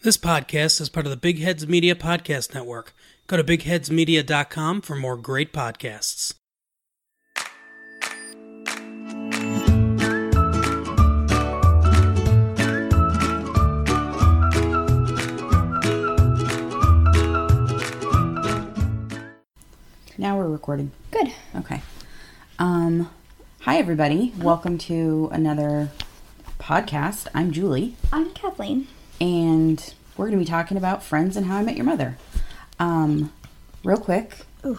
This podcast is part of the Big Heads Media Podcast Network. Go to bigheadsmedia.com for more great podcasts. Now we're recording. Good. Okay. Um, hi everybody. Welcome to another podcast. I'm Julie, I'm Kathleen. And we're going to be talking about Friends and How I Met Your Mother. Um, real quick, Ooh.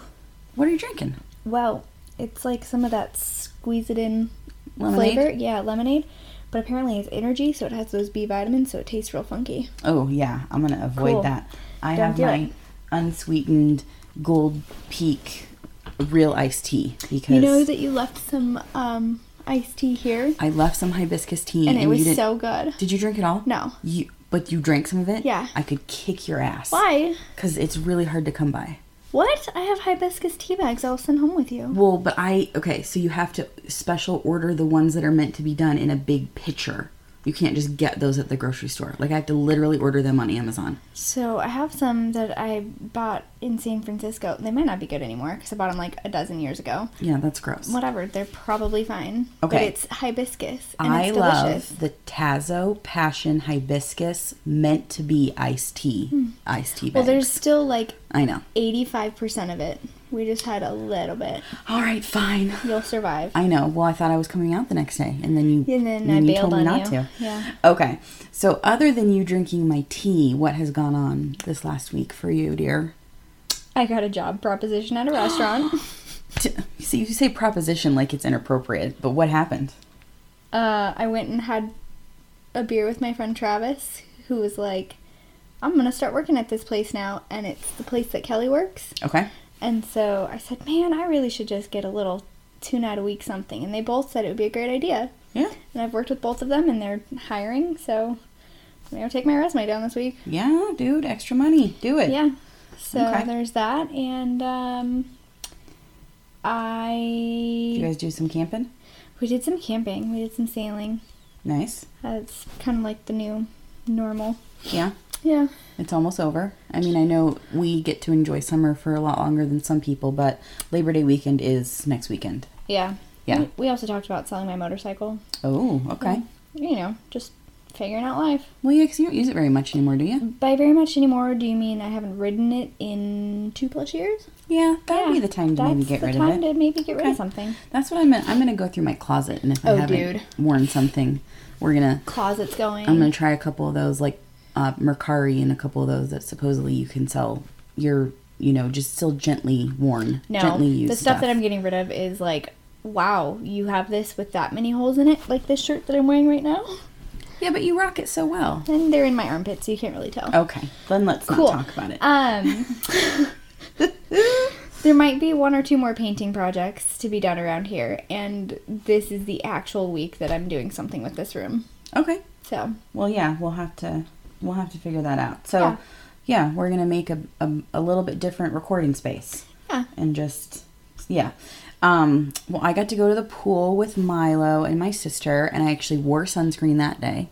what are you drinking? Well, it's like some of that squeeze it in Lemonade? flavor. Yeah, lemonade. But apparently it's energy, so it has those B vitamins, so it tastes real funky. Oh yeah, I'm going to avoid Cool. that. I Don't have my it. unsweetened Gold Peak real iced tea because You know that you left some um, iced tea here, I left some hibiscus tea and it you was so good. Did you drink it all? No. You but you drank some of it? Yeah. I could kick your ass. Why? Because it's really hard to come by. What? I have hibiscus tea bags I'll send home with you. Well, but I okay, so you have to special order the ones that are meant to be done in a big pitcher. You can't just get those at the grocery store. Like I have to literally order them on Amazon. So I have some that I bought in San Francisco. They might not be good anymore because I bought them like a dozen years ago. Yeah, that's gross. Whatever, they're probably fine. But Okay. it's hibiscus and I it's delicious. love the Tazo Passion Hibiscus meant to be iced tea. Iced tea bags. Hmm. Well, there's still like I know. 85% of it. We just had a little bit. All right, fine. You'll survive. I know. Well, I thought I was coming out the next day, and then you And then and I you bailed told me on not you. to. Yeah. Okay. So, other than you drinking my tea, what has gone on this last week for you, dear? I got a job proposition at a restaurant. See, you say proposition like it's inappropriate, but what happened? uh, I went and had a beer with my friend Travis, who was like, I'm going to start working at this place now. And it's the place that Kelly works. Okay. And so I said, man, I really should just get a little two night a week something. And they both said it would be a great idea. Yeah. And I've worked with both of them and they're hiring. So I'm going to take my resume down this week. Yeah, dude, extra money. Do it. Yeah. So Okay. there's that. And um, I. Did you guys do some camping? we did some camping, we did some sailing. Nice. That's kind of like the new normal. Yeah. Yeah. It's almost over. I mean, I know we get to enjoy summer for a lot longer than some people, but Labor Day weekend is next weekend. Yeah. Yeah. We, we also talked about selling my motorcycle. Oh, okay. You know, just figuring out life. Well, yeah, because you don't use it very much anymore, do you? By very much anymore, do you mean I haven't ridden it in two plus years? Yeah, that would Yeah, be the time to maybe get rid of it. That's the time to maybe get rid Okay. of something. That's what I'm. Gonna, I'm gonna go through my closet, and if I Oh, haven't dude. worn something, we're gonna. Closet's going. I'm gonna try a couple of those, like uh, Mercari, and a couple of those that supposedly you can sell. Your, you know, just still gently worn, no, gently used the stuff, that I'm getting rid of is like, wow, you have this with that many holes in it, like this shirt that I'm wearing right now. Yeah, but you rock it so well. And they're in my armpits, so you can't really tell. Okay, then let's Cool. not talk about it. Um, there might be one or two more painting projects to be done around here, and this is the actual week that I'm doing something with this room. okay. So, Well, yeah, we'll have to we'll have to figure that out. So, Yeah. yeah, we're gonna make a, a a little bit different recording space. yeah. and just yeah. Um, well, I got to go to the pool with Milo and my sister, and I actually wore sunscreen that day.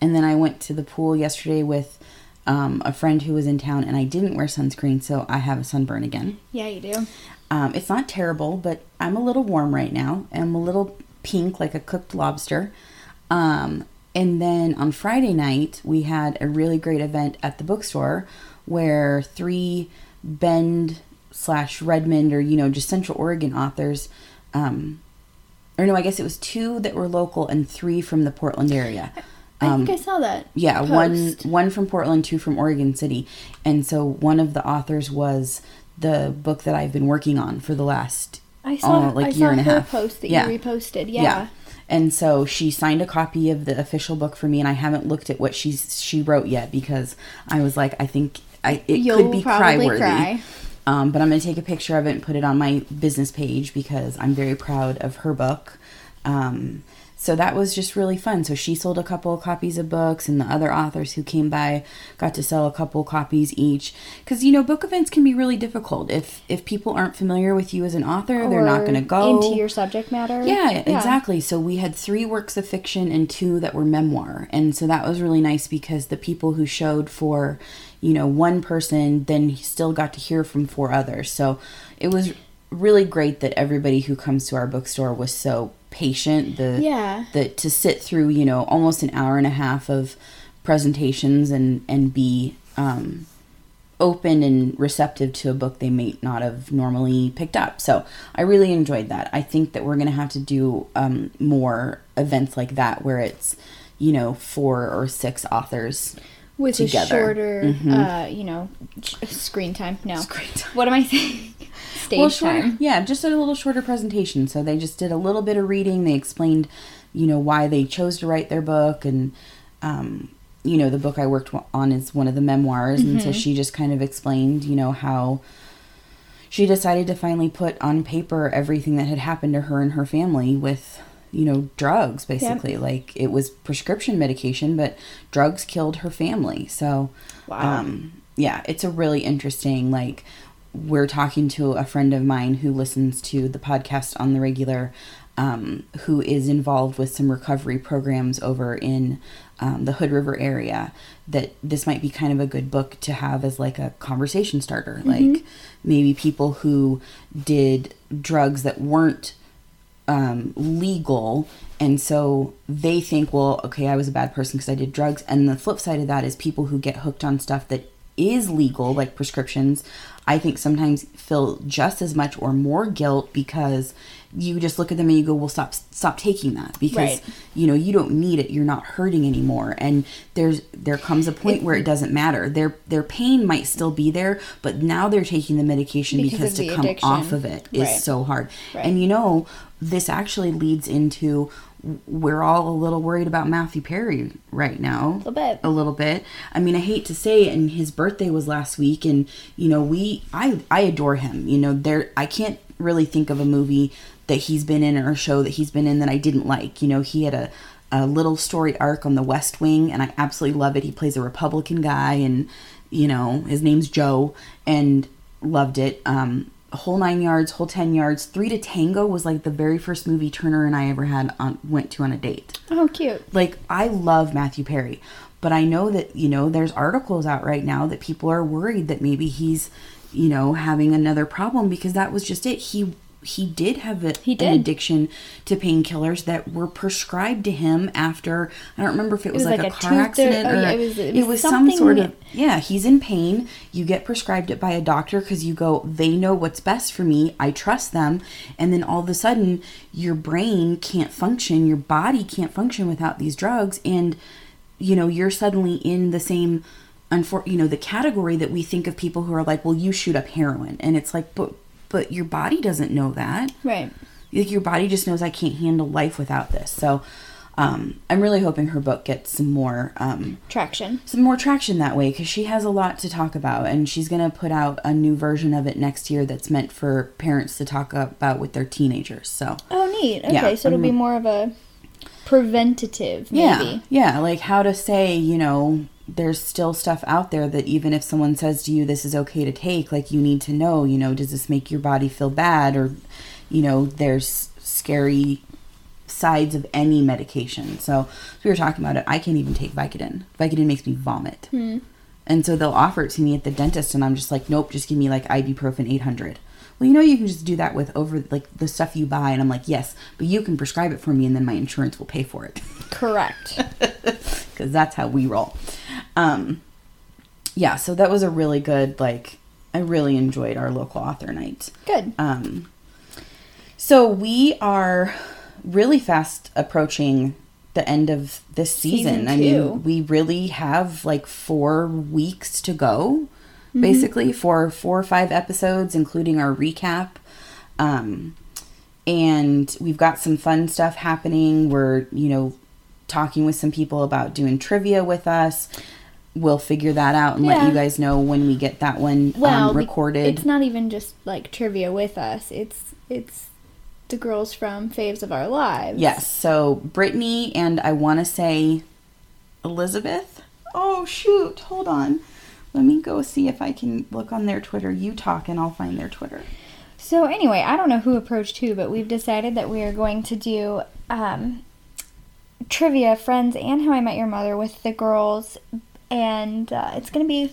And then I went to the pool yesterday with um, a friend who was in town, and I didn't wear sunscreen, so I have a sunburn again. Yeah, you do. Um, it's not terrible, but I'm a little warm right now. I'm a little pink, like a cooked lobster. Um, and then on Friday night, we had a really great event at the bookstore where three Bend slash Redmond or, you know, just Central Oregon authors, um, or no, I guess it was two that were local and three from the Portland area. I Um, think I saw that. yeah, one post. one from Portland, two from Oregon City, and so one of the authors was the book that I've been working on for the last I saw, oh, like I year saw and a half. post that Yeah. you reposted. Yeah. And so she signed a copy of the official book for me, and I haven't looked at what she's she wrote yet because I was like, I think I it You'll could be cry worthy. Um, but I'm gonna take a picture of it and put it on my business page because I'm very proud of her book. Um, so that was just really fun. So she sold a couple of copies of books, and the other authors who came by got to sell a couple copies each. Because you know, book events can be really difficult if if people aren't familiar with you as an author, they're not going to go into your subject matter. yeah, exactly. So we had three works of fiction and two that were memoir. And so that was really nice because the people who showed for, you know, one person then still got to hear from four others. So it was really great that everybody who comes to our bookstore was so patient. The Yeah. the to sit through, you know, almost an hour and a half of presentations and and be um open and receptive to a book they may not have normally picked up. So I really enjoyed that. I think that we're going to have to do um, more events like that where it's, you know, four or six authors With together. a shorter, Mhm. uh, you know, screen time. No. Screen time. What am I saying? Stage well, shorter, time. yeah, just a little shorter presentation. So they just did a little bit of reading. They explained, you know, why they chose to write their book, and um, you know, the book I worked on is one of the memoirs, and so she just kind of explained, you know, how she decided to finally put on paper everything that had happened to her and her family with you know drugs basically like it was prescription medication but drugs killed her family so Wow. um yeah it's a really interesting like we're talking to a friend of mine who listens to the podcast on the regular um, who is involved with some recovery programs over in um, the hood river area that this might be kind of a good book to have as like a conversation starter. Like maybe people who did drugs that weren't um, legal and so they think well okay i was a bad person because i did drugs. And the flip side of that is people who get hooked on stuff that is legal like prescriptions i think sometimes feel just as much or more guilt because you just look at them and you go well stop stop taking that because Right. you know you don't need it you're not hurting anymore and there's there comes a point where it doesn't matter their their pain might still be there but now they're taking the medication Because because, to come addiction. off of it is Right. so hard Right. and you know this actually leads into we're all a little worried about Matthew Perry right now. A little bit. A little bit. I mean, I hate to say it, and his birthday was last week, and you know, we I I adore him. You know, there I can't really think of a movie that he's been in or a show that he's been in that I didn't like. You know, he had a a little story arc on the West Wing, and I absolutely love it. He plays a Republican guy, and you know, his name's Joe, and loved it. Um, whole nine yards, whole ten yards. Three to Tango was like the very first movie Turner and I ever had on went to on a date. Oh, cute. Like I love Matthew Perry, but I know that you know there's articles out right now that people are worried that maybe he's, you know, having another problem because that was just it. He he did have a, He an addiction to painkillers that were prescribed to him after I don't remember if it was, was like, like a a car tooth or- accident oh, or yeah, it was- it it was was some sort of yeah, he's in pain. You get prescribed it by a doctor because you go, they know what's best for me. I trust them. And then all of a sudden, your brain can't function, your body can't function without these drugs. And, you know, you're suddenly in the same, unfor- you know, the category that we think of people who are like, well, you shoot up heroin. And it's like, but, but your body doesn't know that Right. like your body just knows I can't handle life without this. So um, I'm really hoping her book gets some more um, Traction. some more traction that way because she has a lot to talk about, and she's gonna put out a new version of it next year that's meant for parents to talk about with their teenagers. So Oh, neat. Okay, Yeah, so it'll be um, more of a preventative, maybe. yeah, yeah, like how to say, you know. There's still stuff out there that even if someone says to you this is okay to take, like you need to know, you know, does this make your body feel bad or you know, there's scary sides of any medication. So, we were talking about it. I can't even take Vicodin. Vicodin makes me vomit. Hmm. And so they'll offer it to me at the dentist, and I'm just like, nope, just give me like ibuprofen 800. Well, you know, you can just do that with over like the stuff you buy. And I'm like, yes, but you can prescribe it for me, and then my insurance will pay for it Correct. because that's how we roll. Um, yeah, so that was a really good like. I really enjoyed our local author night. Good. Um, so we are really fast approaching the end of this season. Season I mean, we really have like four weeks to go, Mm-hmm. basically for four or five episodes, including our recap. Um, and we've got some fun stuff happening. We're, you know, talking with some people about doing trivia with us. We'll figure that out and let you guys know when we get that one Well, um, recorded. It's not even just like trivia with us. It's it's the girls from Faves of Our Lives. Yes. So Brittany and I want to say Elizabeth. Oh shoot! Hold on. Let me go see if I can look on their Twitter. You talk, and I'll find their Twitter. So anyway, I don't know who approached who, but we've decided that we are going to do um, trivia, Friends, and How I Met Your Mother with the girls, and uh, it's going to be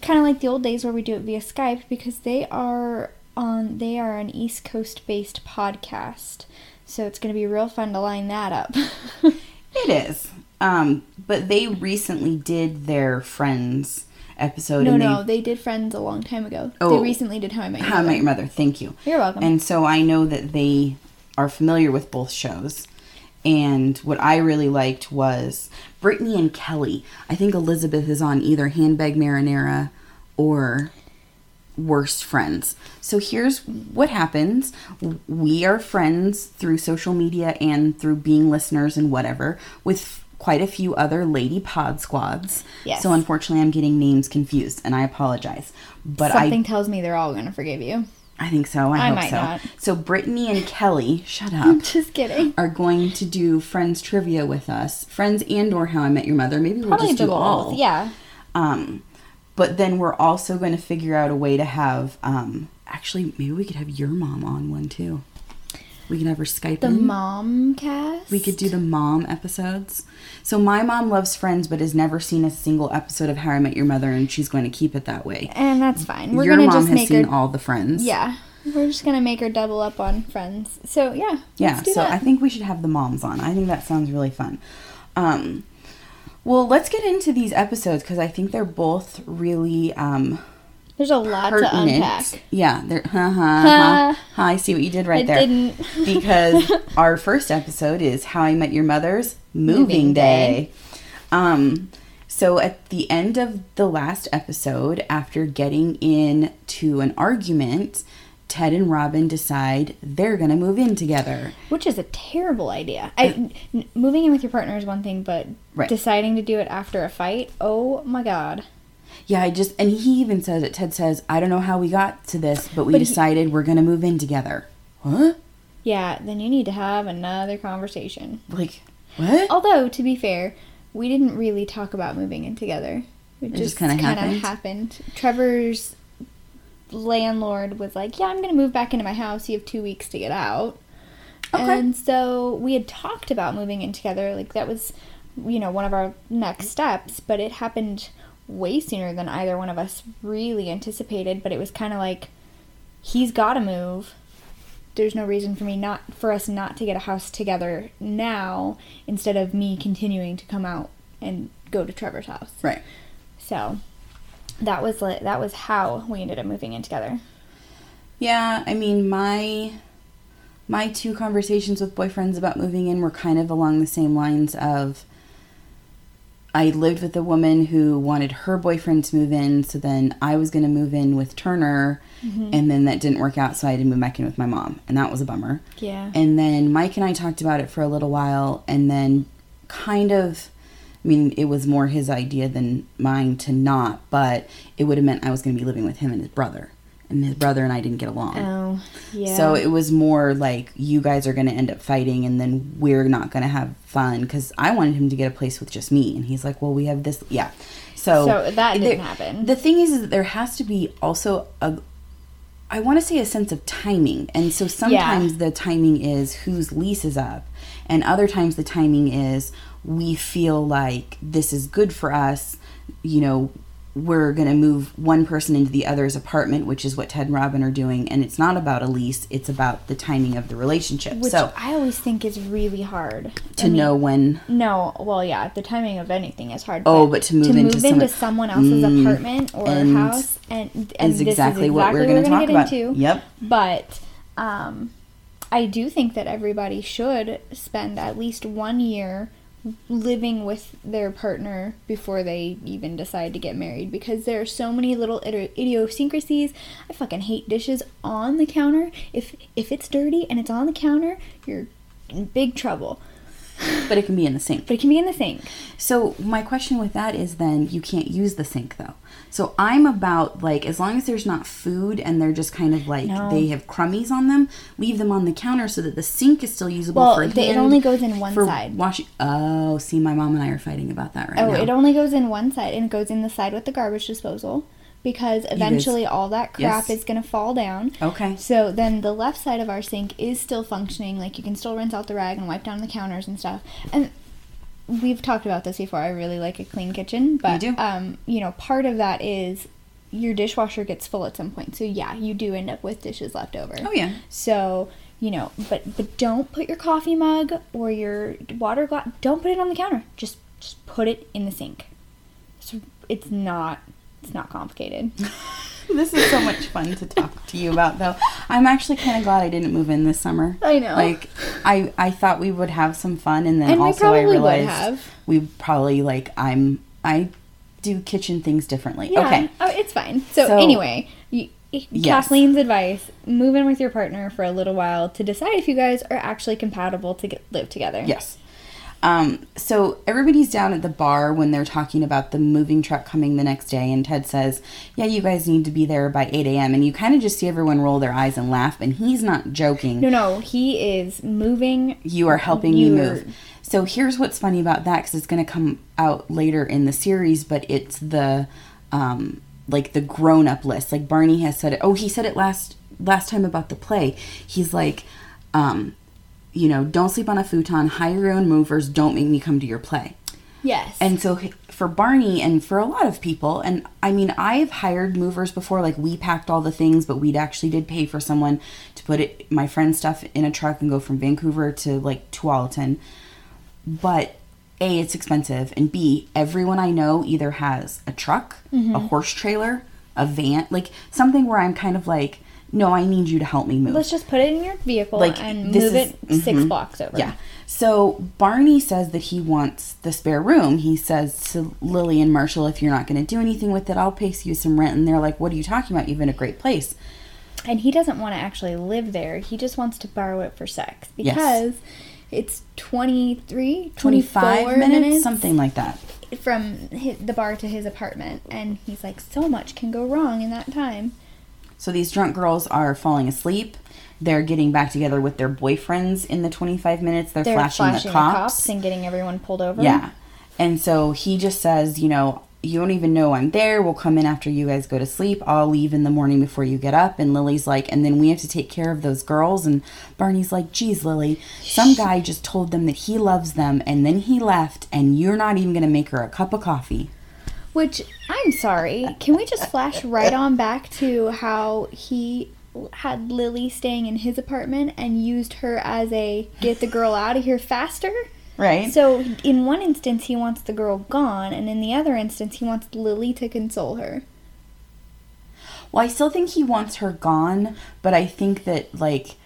kind of like the old days where we do it via Skype because they are on they are an East Coast based podcast, so it's going to be real fun to line that up. It is. Um, but they recently did their Friends episode. no, no, they did Friends a long time ago. Oh. they recently did How I Met Your How I Met Your Mother. Thank you. You're welcome. And so I know that they are familiar with both shows. And what I really liked was Brittany and Kelly. I think Elizabeth is on either Handbag Marinara or Worst Friends. So here's what happens we are friends through social media and through being listeners and whatever with quite a few other lady pod squads. Yes. So unfortunately, I'm getting names confused and I apologize. But I Something tells me they're all going to forgive you. I think so. I, I hope so. not. So Brittany and Kelly, shut up, I'm Just kidding. are going to do Friends trivia with us. Friends and or How I Met Your Mother. Maybe we'll Probably just do both. all. Yeah. Um, but then we're also going to figure out a way to have. Um, actually, maybe we could have your mom on one too. We can have her Skype The in. mom cast. we could do the mom episodes. So my mom loves Friends, but has never seen a single episode of How I Met Your Mother, and she's going to keep it that way. and that's fine. We're Your gonna mom just has make seen her. all the Friends. Yeah, we're just gonna make her double up on Friends. So yeah. Yeah, so that. I think we should have the moms on. I think that sounds really fun. Um, well, let's get into these episodes because I think they're both really um, there's a lot to unpack. Yeah, ha, ha. Ha, I see what you did right I there. didn't. because our first episode is How I Met Your Mother's Moving, Moving Day. Um, so at the end of the last episode, after getting into an argument, Ted and Robin decide they're gonna move in together. Which is a terrible idea. I, n- moving in with your partner is one thing, but Right. deciding to do it after a fight, oh my god. Yeah, I just and he even says it. Ted says, "I don't know how we got to this, but we But he- decided we're gonna move in together." Huh? Yeah, then you need to have another conversation. Like what? Although, to be fair, we didn't really talk about moving in together. It, just just kinda kind of happened? happened. Trevor's landlord was like, "Yeah, I'm going to move back into my house. You have two weeks to get out." Okay. And so we had talked about moving in together. Like that was, you know, one of our next steps. But it happened way sooner than either one of us really anticipated. But it was kind of like, he's got to move. There's no reason for me not for us not to get a house together now instead of me continuing to come out and go to Trevor's house. Right. So that was like that was how we ended up moving in together. Yeah, I mean my my two conversations with boyfriends about moving in were kind of along the same lines of I lived with a woman who wanted her boyfriend to move in, so then I was going to move in with Turner, mm-hmm. and then that didn't work out, so I had to move back in with my mom, and that was a bummer. Yeah. And then Mike and I talked about it for a little while, and then kind of, I mean, it was more his idea than mine to not, but it would have meant I was going to be living with him and his brother. And his brother and I didn't get along. Oh, yeah. So it was more like you guys are going to end up fighting and then we're not going to have fun because I wanted him to get a place with just me. And he's like, well, we have this. Yeah. So, So that didn't there- happen. The thing is, is that there has to be also a, I want to say a sense of timing. And so sometimes the timing is whose lease is up. And other times the timing is we feel like this is good for us. You know, we're going to move one person into the other's apartment, which is what Ted and Robin are doing. And it's not about a lease, it's about the timing of the relationship. Which so I always think is really hard to I mean, know when. No, well, yeah, the timing of anything is hard. Oh, but to move to into move into someone- someone else's Mm, apartment or and house, and and is this exactly, is exactly what we're going to talk get about. into. Yep. But um, I do think that everybody should spend at least one year living with their partner before they even decide to get married because there are so many little idiosyncrasies. I fucking hate dishes on the counter. If if it's dirty and it's on the counter, you're in big trouble. But it can be in the sink. but it can be in the sink. So my question with that is then you can't use the sink though. So I'm about like as long as there's not food and they're just kind of like No. they have crummies on them, leave them on the counter so that the sink is still usable Well, for the- it only goes in one for side. Washing. Oh, see, my mom and I are fighting about that right Oh, now. Oh, it only goes in one side, and it goes in the side with the garbage disposal because eventually all that crap Yes. is going to fall down. okay. So then the left side of our sink is still functioning. Like you can still rinse out the rag and wipe down the counters and stuff. And we've talked about this before. I really like a clean kitchen, but do. um, you know, part of that is your dishwasher gets full at some point. So yeah, you do end up with dishes left over. Oh yeah. So you know, but but don't put your coffee mug or your water glass. Don't put it on the counter. Just just put it in the sink. So it's not it's not complicated. This is so much fun to talk to you about, though. I'm actually kind of glad I didn't move in this summer. I know. Like, I I thought we would have some fun, and then And also I realized have. we probably like I'm I do kitchen things differently. Yeah, Okay. oh, it's fine. So, So- anyway, you, Yes. Kathleen's advice: move in with your partner for a little while to decide if you guys are actually compatible to get, live together. Yes. Um, so everybody's down at the bar when they're talking about the moving truck coming the next day, and Ted says, "Yeah, you guys need to be there by 8 a.m." And you kind of just see everyone roll their eyes and laugh, and he's not joking. No, no, he is moving. you are helping me You're- move. So here's what's funny about that because it's going to come out later in the series, but it's the um, like the grown up list. Like Barney has said it. Oh, he said it last last time about the play. He's like, um, you know, don't sleep on a futon. Hire your own movers. Don't make me come to your play. Yes. And so for Barney and for a lot of people, and I mean, I've hired movers before, like we packed all the things, but we'd actually did pay for someone to put it, my friend's stuff in a truck and go from Vancouver to like Tualatin. But A, it's expensive, and B, everyone I know either has a truck, mm-hmm. a horse trailer, a van, like something where I'm kind of like, no, I need you to help me move. Let's just put it in your vehicle Like, and move is- it 6 mhm. blocks over. Yeah. So Barney says that he wants the spare room. He says to Lily and Marshall, if you're not going to do anything with it, I'll pay you some rent. And they're like, what are you talking about? You've been a great place. And he doesn't want to actually live there. He just wants to borrow it for sex Yes. because it's 23, 25 24 minutes, something like that. from his, the bar to his apartment. And he's like, so much can go wrong in that time. So these drunk girls are falling asleep. They're getting back together with their boyfriends in the 25 minutes. They're, They're flashing, flashing, the the cops. cops and getting everyone pulled over. Yeah. And so he just says, you know, you don't even know I'm there. We'll come in after you guys go to sleep. I'll leave in the morning before you get up. And Lily's like, and then we have to take care of those girls. And Barney's like, geez, Lily, some guy just told them that he loves them and then he left and you're not even going to make her a cup of coffee. Which, I'm sorry, can we just flash right on back to how he had Lily staying in his apartment and used her as a get the girl out of here faster? Right? So, in one instance, he wants the girl gone, and in the other instance, he wants Lily to console her. Well, I still think he wants her gone, but I think that like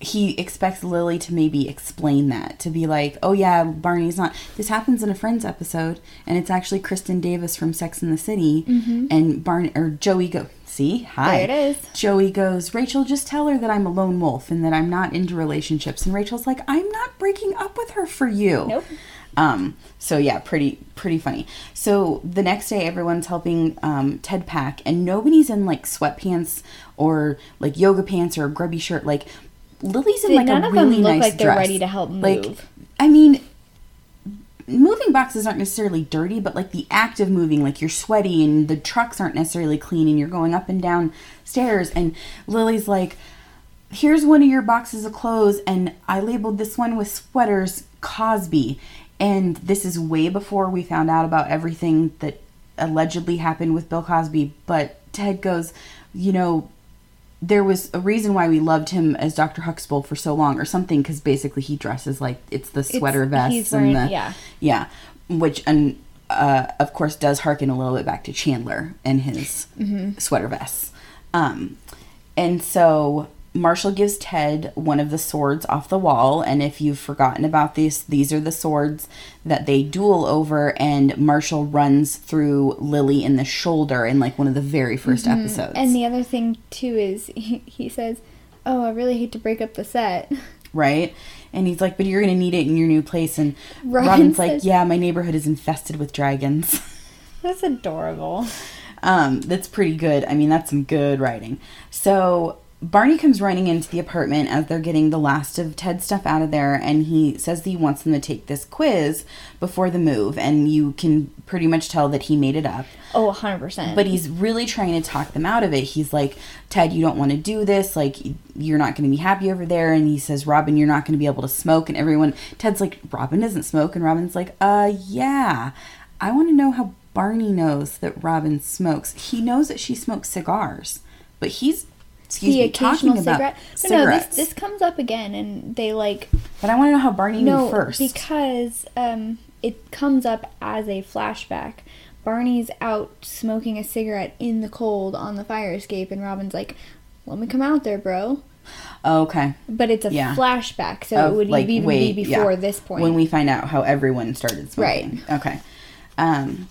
he expects Lily to maybe explain that to be like, "Oh yeah, Barney's not." This happens in a Friends episode, and it's actually Kristin Davis from Sex in the City, and Barney or Joey go. See, hi. There it is. Joey goes, Rachel, just tell her that I'm a lone wolf and that I'm not into relationships. And Rachel's like, I'm not breaking up with her for you. Nope. Um, so yeah, pretty pretty funny. So the next day, everyone's helping um, Ted pack, and nobody's in like sweatpants or like yoga pants or a grubby shirt. Like Lily's in like none a of them really look nice like they're dress. ready to help move. Like. I mean, moving boxes aren't necessarily dirty, but like the act of moving, like you're sweaty and the trucks aren't necessarily clean, and you're going up and down stairs. And Lily's like, here's one of your boxes of clothes and i labeled this one with sweaters cosby and this is way before we found out about everything that allegedly happened with bill cosby but ted goes you know there was a reason why we loved him as dr huxtable for so long or something because basically he dresses like it's the sweater It's- vests he's wearing- and the yeah. yeah which and uh, of course does harken a little bit back to chandler and his Mm-hmm. sweater vests um, and so Marshall gives Ted one of the swords off the wall, and if you've forgotten about this, these are the swords that they duel over, and Marshall runs through Lily in the shoulder in like one of the very 1st episodes. Mm-hmm. And the other thing, too, is he, he says, Oh, I really hate to break up the set. right? And he's like, but you're gonna need it in your new place. And Robin Robin's like, yeah, my neighborhood is infested with dragons. That's adorable. Um, that's pretty good. I mean, that's some good writing. So Barney comes running into the apartment as they're getting the last of Ted's stuff out of there, and he says that he wants them to take this quiz before the move, and you can pretty much tell that he made it up. Oh, 100%. But he's really trying to talk them out of it. He's like, Ted, you don't want to do this. Like, you're not going to be happy over there. And he says, Robin, you're not going to be able to smoke. And everyone, Ted's like, Robin doesn't smoke. And Robin's like, uh, yeah. I want to know how Barney knows that Robin smokes. He knows that she smokes cigars, but he's, excuse the me, occasional cigarette. But no, this, this comes up again, and they like but I want to know how Barney no knew first. because um, it comes up as a flashback. Barney's out smoking a cigarette in the cold on the fire escape, and Robin's like, "Let me come out there, bro." okay. But it's a Yeah. flashback, so Of, it would like, even way- be before yeah, this point. when we find out how everyone started smoking. Right. Okay. Um,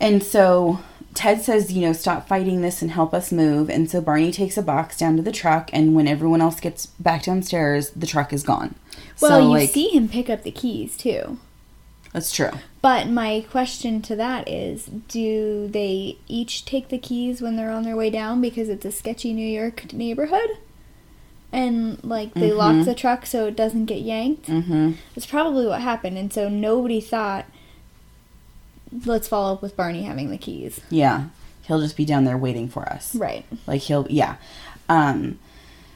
and so Ted says, you know, stop fighting this and help us move. And so Barney takes a box down to the truck, and when everyone else gets back downstairs, the truck is gone. well, so, you like, see him pick up the keys too. that's true. But my question to that is do they each take the keys when they're on their way down because it's a sketchy New York neighborhood? And like they lock the truck so it doesn't get yanked? Mm-hmm. That's probably what happened. And so nobody thought, let's follow up with Barney having the keys. Yeah. He'll just be down there waiting for us. Right. Like he'll yeah. Um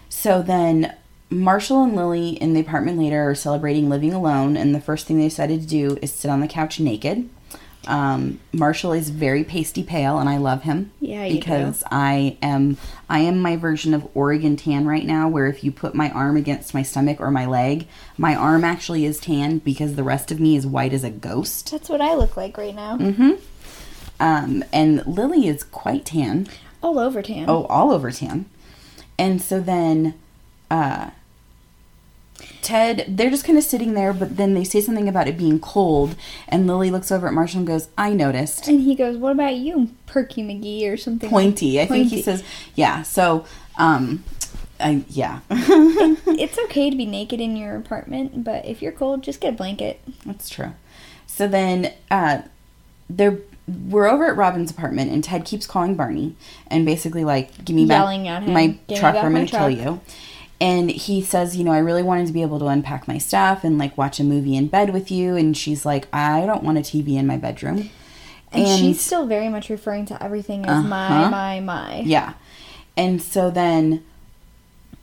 so then Marshall and Lily in the apartment later are celebrating living alone and the first thing they decided to do is sit on the couch naked. Um Marshall is very pasty pale and I love him. Yeah, you do. because I am I am my version of Oregon tan right now where if you put my arm against my stomach or my leg, my arm actually is tan because the rest of me is white as a ghost. That's what I look like right now. Mm-hmm. Um and Lily is quite tan. All over tan. Oh, all over tan. And so then uh Ted, they're just kind of sitting there, but then they say something about it being cold, and Lily looks over at Marshall and goes, I noticed. And he goes, What about you, Perky McGee, or something? Pointy. I think he says, yeah. So, um, I, yeah. It's okay to be naked in your apartment, but if you're cold, just get a blanket. That's true. So then, uh, they're we're over at Robin's apartment, and Ted keeps calling Barney and basically like, "Give me Yelling back at him, my "Give me truck, or I'm gonna kill you." And he says, "You know, I really wanted to be able to unpack my stuff and like watch a movie in bed with you." And she's like, "I don't want a TV in my bedroom." And, she's still very much referring to everything as my, Uh-huh. my, my. Yeah. And so then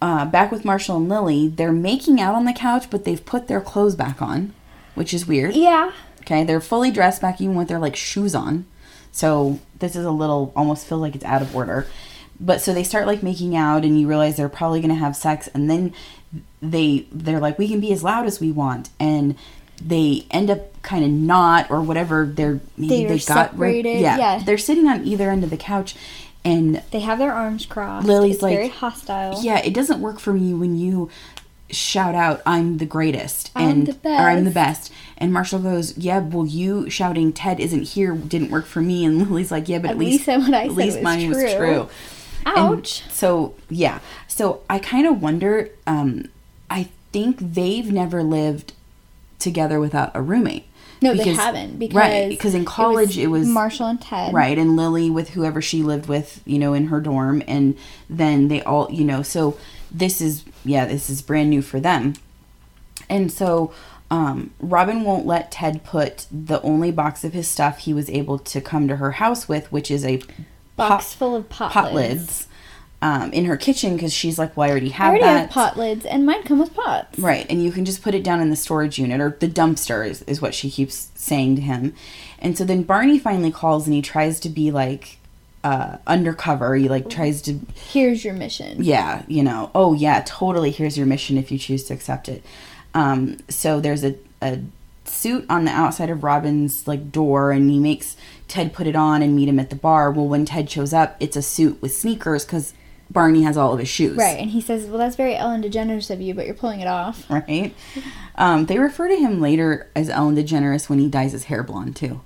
uh, back with Marshall and Lily, they're making out on the couch, but they've put their clothes back on, which is weird. Yeah. Okay, they're fully dressed back even with their like shoes on. So this is a little almost feels like it's out of order. But so they start like making out and you realize they're probably going to have sex and then they they're like we can be as loud as we want and they end up kind of not or whatever they're maybe They're they got separated, yeah, yeah. they're sitting on either end of the couch and They have their arms crossed. Lily's it's like- very hostile. yeah, it doesn't work for me when you shout out "I'm the greatest" I'm and the or "I'm the best." best." And Marshall goes, "Yeah, well, you shouting Ted isn't here didn't work for me." And Lily's like, "Yeah, but at, At least, least what I at said least was mine was true." True." And Ouch. so yeah, so I kind of wonder. Um, I think they've never lived together without a roommate. no, they haven't. Because right because in college it was, Marshall and Ted. right and lily with whoever she lived with you know in her dorm and then they all you know so this is yeah this is brand new for them and so um, robin won't let ted put the only box of his stuff he was able to come to her house with which is a Box pot- full of pot, pot lids. lids um, in her kitchen because she's like well i already I have already that have pot lids, and mine come with pots. Right, and you can just put it down in the storage unit or the dumpster is, is what she keeps saying to him. And so then Barney finally calls and he tries to be like uh, undercover. He like tries to, Here's your mission. yeah, you know, oh yeah, totally. Here's your mission if you choose to accept it. Um, so there's a, a suit on the outside of Robin's like door, and he makes Ted put it on and meet him at the bar. Well, when Ted shows up, it's a suit with sneakers because Barney has all of his shoes. Right, and he says, "Well, that's very Ellen DeGeneres of you, but you're pulling it off." right? Um, they refer to him later as Ellen DeGeneres when he dyes his hair blonde too.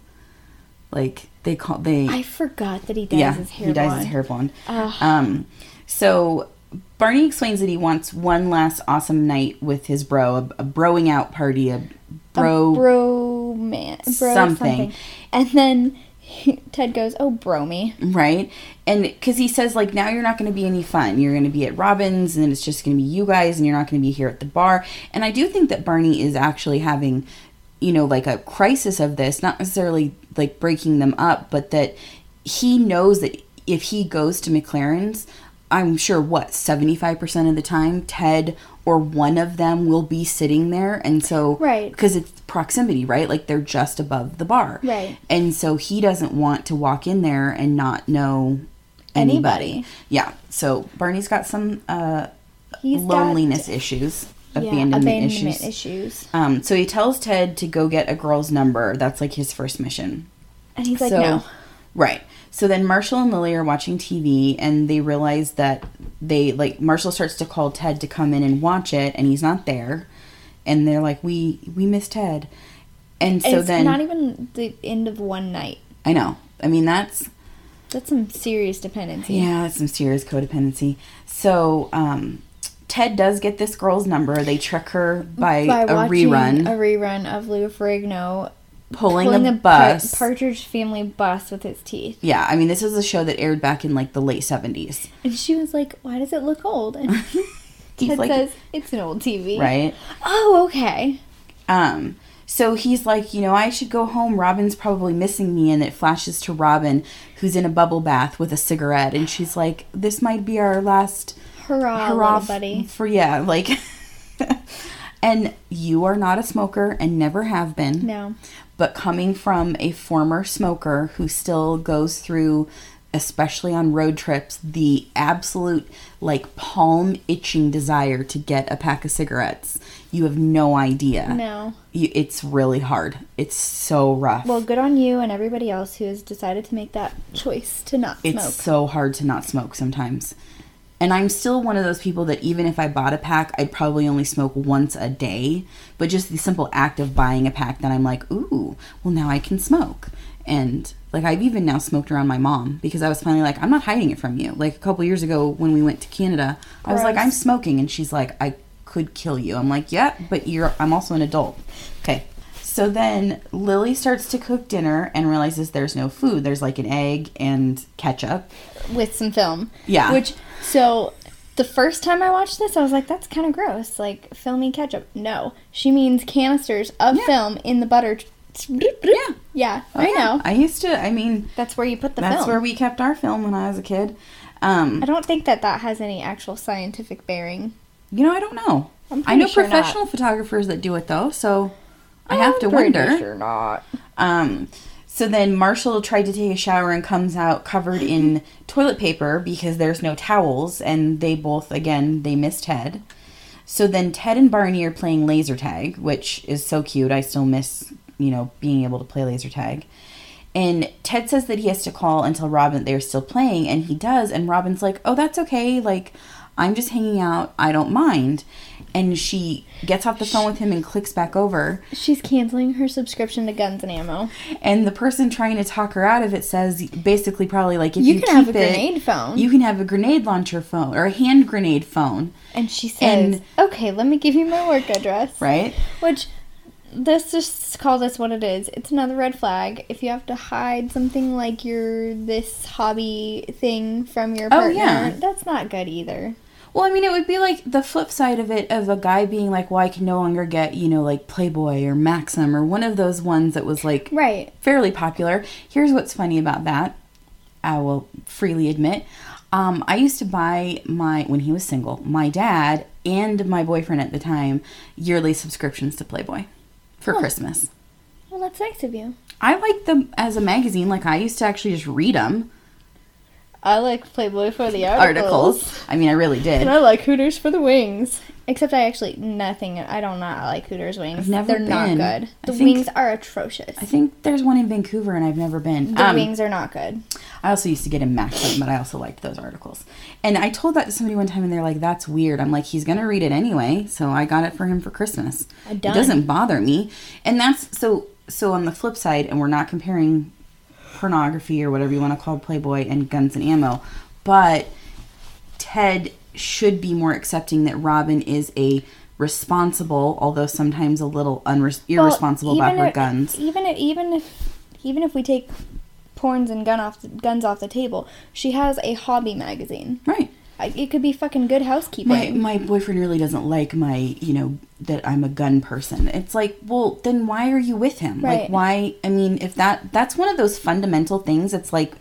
Like they call they I forgot that he dyes yeah his hair he dyes blonde. his hair blonde. Um, so Barney explains that he wants one last awesome night with his bro, a, a broing out party, a bro. A bro man, bro something. something. And then Ted goes, "Oh, bro me." right? And because he says, like, now you're not going to be any fun. You're going to be at Robin's, and it's just going to be you guys, and you're not going to be here at the bar. And I do think that Barney is actually having, you know, like a crisis of this, not necessarily like breaking them up, but that he knows that if he goes to MacLaren's, I'm sure what 75% of the time Ted or one of them will be sitting there and so Right. because it's proximity right like they're just above the bar Right. and so he doesn't want to walk in there and not know anybody, Anybody. yeah so Barney's got some uh He's got- loneliness issues yeah, abandonment, abandonment issues issues. um so he tells Ted to go get a girl's number that's like his first mission And he's like, so, "No." Right. So then Marshall and Lily are watching TV and they realize that they like Marshall starts to call Ted to come in and watch it and he's not there. And they're like, We we miss Ted. And so it's then not even the end of one night. I know. I mean that's That's some serious dependency. yeah, that's some serious codependency. So um Ted does get this girl's number. They trick her by, By a rerun, a rerun of Lou Ferrigno pulling, pulling the Par- bus. Partridge Family bus with his teeth. yeah, I mean this was a show that aired back in like the late seventies. And she was like, "Why does it look old?" And Ted like says, "It's an old TV." right? Oh, okay. Um, so he's like, you know, I should go home. Robin's probably missing me. And it flashes to Robin, who's in a bubble bath with a cigarette. And she's like, this might be our last Hurrah, hurrah f- buddy. for, yeah, like. and you are not a smoker and never have been. No. But coming from a former smoker who still goes through, especially on road trips, the absolute like palm itching desire to get a pack of cigarettes, you have no idea. No. You, it's really hard. It's so rough. Well, good on you and everybody else who has decided to make that choice to not it's smoke. It's so hard to not smoke sometimes. And I'm still one of those people that even if I bought a pack, I'd probably only smoke once a day. But just the simple act of buying a pack, then I'm like, ooh, well, now I can smoke. And like, I've even now smoked around my mom because I was finally like, I'm not hiding it from you. Like, a couple years ago when we went to Canada, I was like, I'm smoking. And she's like, I could kill you. I'm like, yeah, but you're, I'm also an adult. Okay. So then Lily starts to cook dinner and realizes there's no food. There's like an egg and ketchup. with some film. Yeah. Which so the first time I watched this, I was like, "That's kind of gross." Like filmy ketchup. No, she means canisters of Yeah. film in the butter. Yeah. Yeah, Oh, I yeah. know. I used to. I mean, That's where you put the that's film. where we kept our film when I was a kid. Um, I don't think that that has any actual scientific bearing. you know, I don't know. I'm I know sure not. professional photographers that do it though, so I have to I'm pretty wonder. Sure not. Um, so then Marshall tried to take a shower and comes out covered in toilet paper because there's no towels, and they both again they miss Ted. So then Ted and Barney are playing laser tag, which is so cute. I still miss you know being able to play laser tag. And Ted says that he has to call and tell Robin they're still playing, and he does. And Robin's like, "Oh, that's okay. Like, I'm just hanging out. I don't mind." And she gets off the phone with him and clicks back over. She's canceling her subscription to Guns and Ammo. And the person trying to talk her out of it says basically probably like if You you, can have a it, grenade phone. You can have a grenade launcher phone or a hand grenade phone, And she says, And- "Okay, let me give you my work address." right? Which this just call this what it is. It's another red flag. If you have to hide something like your this hobby thing from your Oh, partner, yeah. that's not good either. Well, I mean, it would be like the flip side of it of a guy being like, "Well, I can no longer get you know like Playboy or Maxim or one of those ones that was like Right. fairly popular." Here's what's funny about that. I will freely admit. Um, I used to buy my when he was single, my dad and my boyfriend at the time yearly subscriptions to Playboy for Christmas. Well, that's nice of you. I like them as a magazine. Like I used to actually just read them I like Playboy for the articles. articles. I mean, I really did. And I like Hooters for the wings. Except I actually nothing. I don't not like Hooters wings. I've never They're not good. The think- wings are atrocious. I think there's one in Vancouver, and I've never been. the Um, wings are not good. I also used to get in Maxim, but I also liked those articles. And I told that to somebody one time, and they're like, "That's weird." I'm like, "He's gonna read it anyway," so I got it for him for Christmas. I It doesn't bother me, and that's so. So on the flip side, and we're not comparing pornography or whatever you want to call Playboy and Guns and Ammo, but Ted should be more accepting that Robin is a responsible, although sometimes a little unres- irresponsible Well, about her if- guns. Even if, even if even if we take porns and gun off the, guns off the table, she has a hobby magazine. Right. I- It could be fucking good housekeeping. My my boyfriend really doesn't like my, you know, that I'm a gun person. It's like, well, then why are you with him? Like why I mean, if that that's one of those fundamental things, it's like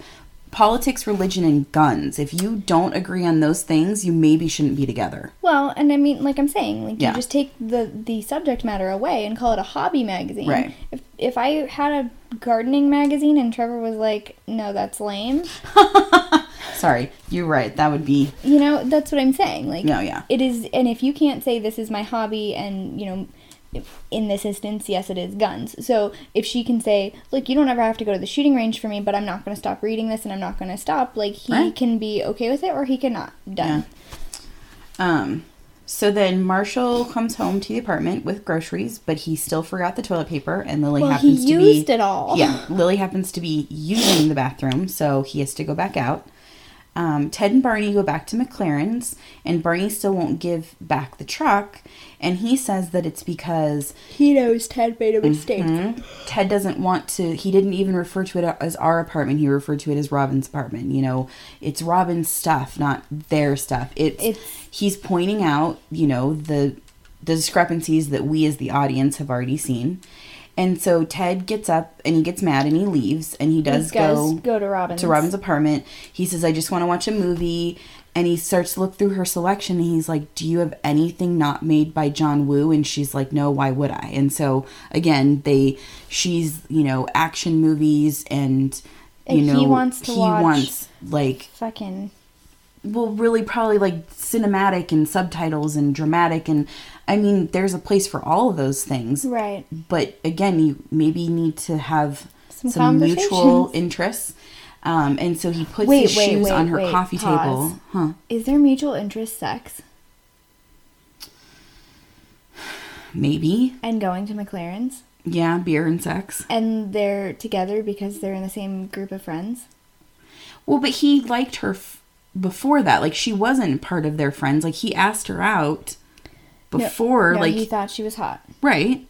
politics, religion and guns. If you don't agree on those things, you maybe shouldn't be together. Well, and I mean, like I'm saying, like Yeah. you just take the the subject matter away and call it a hobby magazine. Right. If if I had a gardening magazine and Trevor was like, "No, that's lame," Sorry, you're right. That would be you know, that's what I'm saying. Like, No, yeah. it is. And if you can't say this is my hobby, and you know. In this instance, yes, it is guns. So if she can say, "Look, you don't ever have to go to the shooting range for me, but I'm not going to stop reading this, and I'm not going to stop," like he Right. can be okay with it, or he cannot. Done. Um, so then Marshall comes home to the apartment with groceries, but he still forgot the toilet paper, and Lily Well, he happens to be used be it all. Yeah, Lily happens to be using the bathroom, so he has to go back out. Um, Ted and Barney go back to MacLaren's, and Barney still won't give back the truck, and he says that it's because He knows Ted made a mistake. Mhm. Ted doesn't want to. He didn't even refer to it as our apartment. He referred to it as Robin's apartment. You know, it's Robin's stuff, not their stuff. It's, It's- he's pointing out, you know, the the discrepancies that we as the audience have already seen. And so Ted gets up and he gets mad and he leaves and he does He go go to Robin's. to Robin's apartment. He says, I just want to watch a movie. And he starts to look through her selection and he's like, Do you have anything not made by John Woo? And she's like, No, why would I? And so again, they she's, you know, action movies and you And know he wants to he watch- wants like Fucking. well really probably like cinematic and subtitles and dramatic and I mean there's a place for all of those things. Right. but again you maybe need to have Some some, mutual interests. Um, and so he puts Wait, his wait, shoes wait, on her coffee pause. table huh. Is there mutual interest sex? Maybe. And going to MacLaren's? yeah beer and sex. And they're together because they're in the same group of friends? well but he liked her f- before that. Like she wasn't part of their friends. Like he asked her out before no, like he thought she was hot. Right.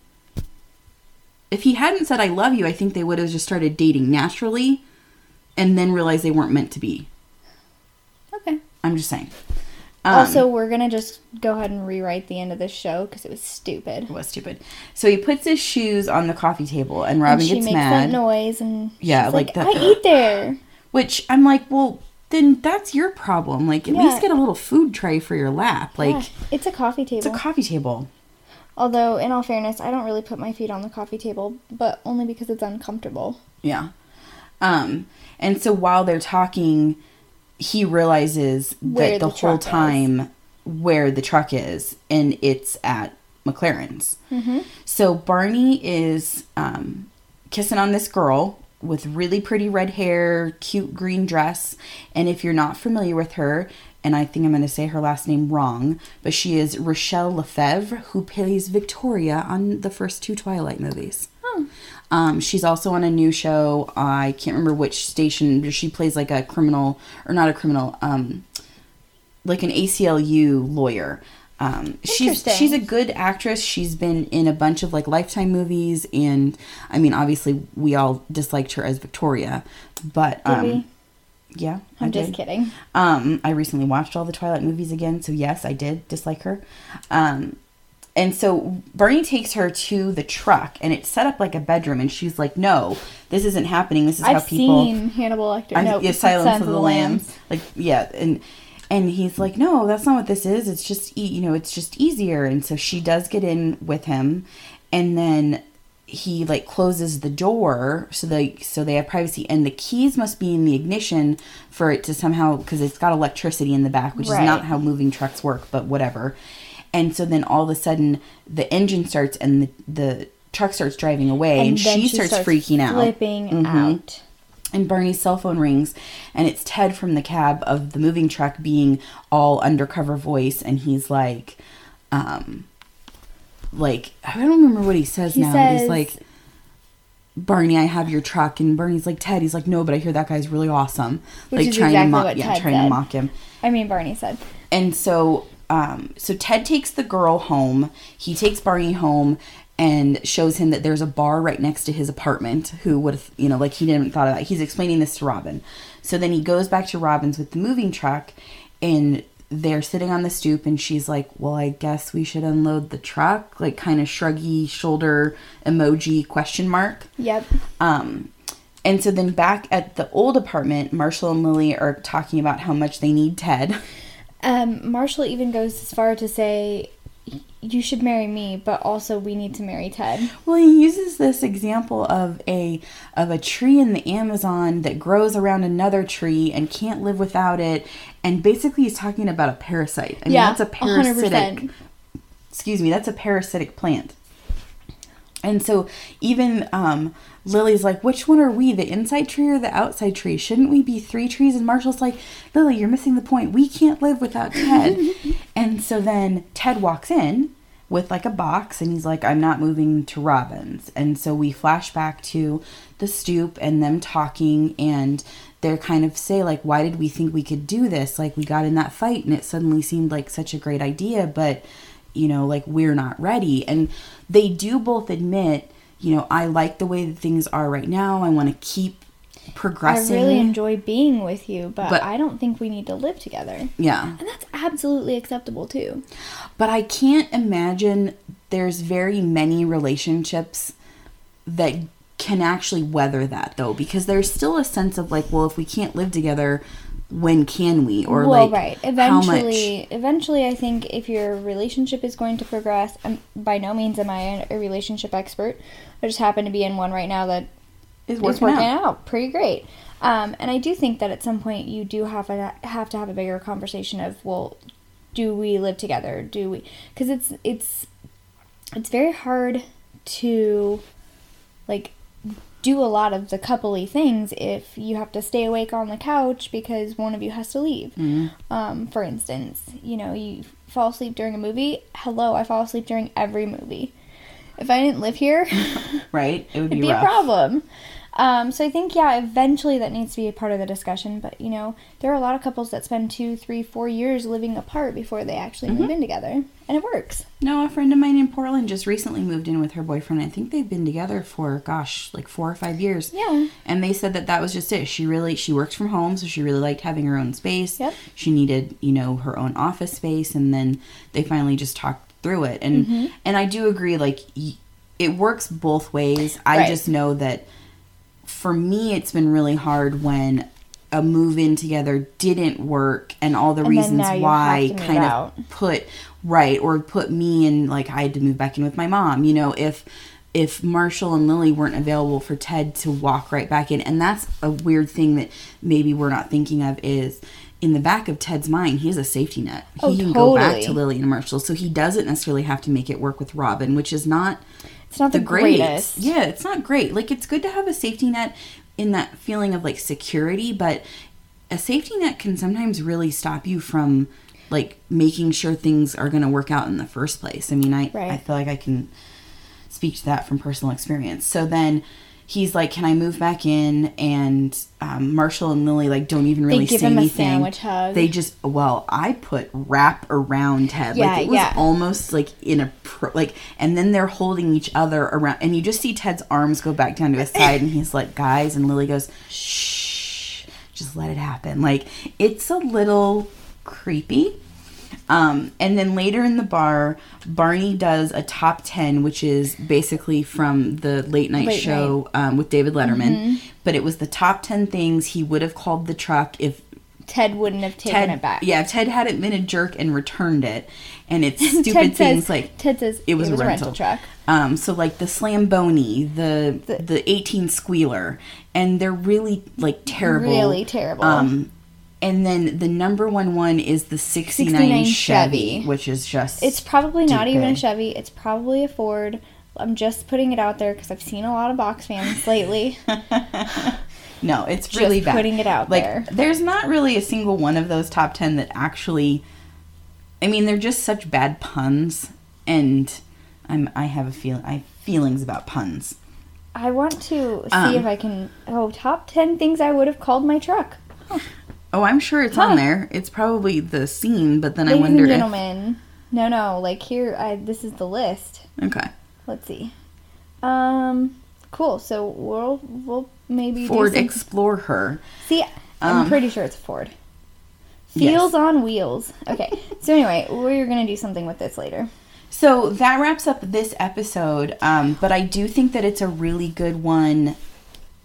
If he hadn't said I love you, I think they would have just started dating naturally and then realized they weren't meant to be. Okay. I'm just saying. Um, also, we're gonna just go ahead and rewrite the end of this show because it was stupid. it was stupid. So he puts his shoes on the coffee table and Robin and she gets makes mad. that noise, and Yeah, like like, that- I eat there. Which I'm like, well, then that's your problem. Like, at Yeah. least get a little food tray for your lap. Like, Yeah, it's a coffee table. it's a coffee table. Although, in all fairness, I don't really put my feet on the coffee table, but only because it's uncomfortable. Yeah. Um, and so while they're talking, he realizes Where that the, the whole truck is. time where the truck is, and it's at MacLaren's. Mm-hmm. So Barney is um, kissing on this girl with really pretty red hair, cute green dress. And if you're not familiar with her, and I think I'm going to say her last name wrong, but she is Rachelle Lefevre, who plays Victoria on the first two Twilight movies. Um, she's also on a new show. I can't remember which station. She plays like a criminal, or not a criminal, um, like an ACLU lawyer. Um, she's she's a good actress. She's been in a bunch of like Lifetime movies, and I mean, obviously, we all disliked her as Victoria, but um, yeah, I I'm just kidding. Um, I recently watched all the Twilight movies again, so yes, I did dislike her. Um, and so Barney takes her to the truck, and it's set up like a bedroom, and she's like, "No, this isn't happening. This is how people." I've people." seen Hannibal Lecter. I, no, yeah, Silence Silence of the Lambs. Like, yeah, and and he's like, no, that's not what this is. It's just e- you know, it's just easier. And so she does get in with him, and then he like closes the door so they so they have privacy and the keys must be in the ignition for it to somehow because it's got electricity in the back which Right. is not how moving trucks work but whatever and so then all of a sudden the engine starts and the, the truck starts driving away and, then she, starts, freaking out flipping Mhm. out. And Barney's cell phone rings, and it's Ted from the cab of the moving truck being all undercover voice, and he's like, um, like I don't remember what he says He now. but he's says- like, Barney, I have your truck, and Barney's like Ted. He's like, no, but I hear that guy's really awesome. Which like is trying to exactly mock, what yeah, Ted trying to mock him. I mean, Barney said. And so, um, so Ted takes the girl home. He takes Barney home and shows him that there's a bar right next to his apartment. Who would have, you know, like he didn't thought of that. He's explaining this to Robin. So then he goes back to Robin's with the moving truck, and they're sitting on the stoop, and she's like, "Well, I guess we should unload the truck." Like kind of shruggy shoulder emoji question mark. Yep. Um, and so then back at the old apartment, Marshall and Lily are talking about how much they need Ted. Um, Marshall even goes as far to say, "You should marry me, but also we need to marry Ted." Well, he uses this example of a of a tree in the Amazon that grows around another tree and can't live without it, and basically he's talking about a parasite. I mean, Yeah, that's a parasitic. 100%. Excuse me, that's a parasitic plant. And so even um, Lily's like, which one are we, the inside tree or the outside tree? Shouldn't we be three trees? And Marshall's like, Lily, you're missing the point. We can't live without Ted. and so then Ted walks in with like a box and he's like, I'm not moving to Robin's. And so we flash back to the stoop and them talking and they're kind of say like why did we think we could do this like we got in that fight and it suddenly seemed like such a great idea but you know like we're not ready and they do both admit you know i like the way that things are right now i want to keep progressing. I really enjoy being with you, but, But- I don't think we need to live together. yeah And that's absolutely acceptable too. but i can't imagine there's very many relationships that can actually weather that though because there's still a sense of like well if we can't live together when can we or well, like right. how much Eventually, eventually, I think if your relationship is going to progress, um, by no means am I a relationship expert. I just happen to be in one right now that is is working, working out. out. pretty great. Um, and I do think that at some point you do have a, have to have a bigger conversation of well, do we live together? Do we? Because it's it's it's very hard to like do a lot of the coupley things if you have to stay awake on the couch because one of you has to leave. Um, for instance, you know, you fall asleep during a movie. Hello, I fall asleep during every movie. If I didn't live here, right it would be, be a problem. Um, so I think yeah, eventually that needs to be a part of the discussion. But you know, there are a lot of couples that spend two, three, four years living apart before they actually Mm-hmm. move in together, and it works. No, a friend of mine in Portland just recently moved in with her boyfriend. I think they've been together for gosh, like four or five years. Yeah. And they said that that was just it. She really she works from home, so she really liked having her own space. Yep. She needed you know her own office space, and then they finally just talked through it. And Mm-hmm. and I do agree, like it works both ways. I Right. just know that for me, it's been really hard when a move in together didn't work and all the And reasons why have to move kind out. of put right or put me in like I had to move back in with my mom. You know, if if Marshall and Lily weren't available for Ted to walk right back in, and that's a weird thing that maybe we're not thinking of is in the back of Ted's mind, he has a safety net. He Oh, can go back to Lily and Marshall, so he doesn't necessarily have to make it work with Robin, which is not It's not the, the great. greatest. Yeah, it's not great. Like it's good to have a safety net in that feeling of like security, but a safety net can sometimes really stop you from like making sure things are going to work out in the first place. I mean, I Right. I feel like I can speak to that from personal experience. So then he's like, "Can I move back in?" And um, Marshall and Lily like don't even really give say him a anything. sandwich hug. They just well, I put wrap around Ted. Yeah, like it was yeah. almost like in a pro, like, and then they're holding each other around, and you just see Ted's arms go back down to his side, and he's like, "Guys," and Lily goes, "Shh, just let it happen." Like it's a little creepy. Um, and then later in the bar, Barney does a top 10, which is basically from the late night Late show um, with David Letterman. But it was the top 10 things he would have called the truck if Ted wouldn't have taken Ted, it back. yeah, if Ted hadn't been a jerk and returned it. And it's stupid things says, like Ted says it was, a, rental. truck. Um, so like the Slamboni, the, The- the 18 squealer, and they're really like terrible. Really terrible. Um, and then the number one one is the 69, 69 Chevy, Chevy. which is just It's probably not even a. Chevy. It's probably a Ford. I'm just putting it out there because I've seen a lot of box fans lately. no, it's Just really bad. putting it out like, there. There's not really a single one of those top 10 that actually I mean, they're just such bad puns and I'm I have a feel I have feelings about puns. I want to see Um, if I can. Oh, top 10 things I would have called my truck. Oh, I'm sure it's Huh. on there. It's probably the scene, but then I Ladies wonder and if. gentlemen. No, no, like here, I this is the list. Okay. Let's see. Um, cool. So we'll we'll maybe Ford some, explore her. See, I'm Um, pretty sure it's a Ford. Yes. Feels on wheels. Okay. so anyway, we're gonna do something with this later. So that wraps up this episode. Um, but I do think that it's a really good one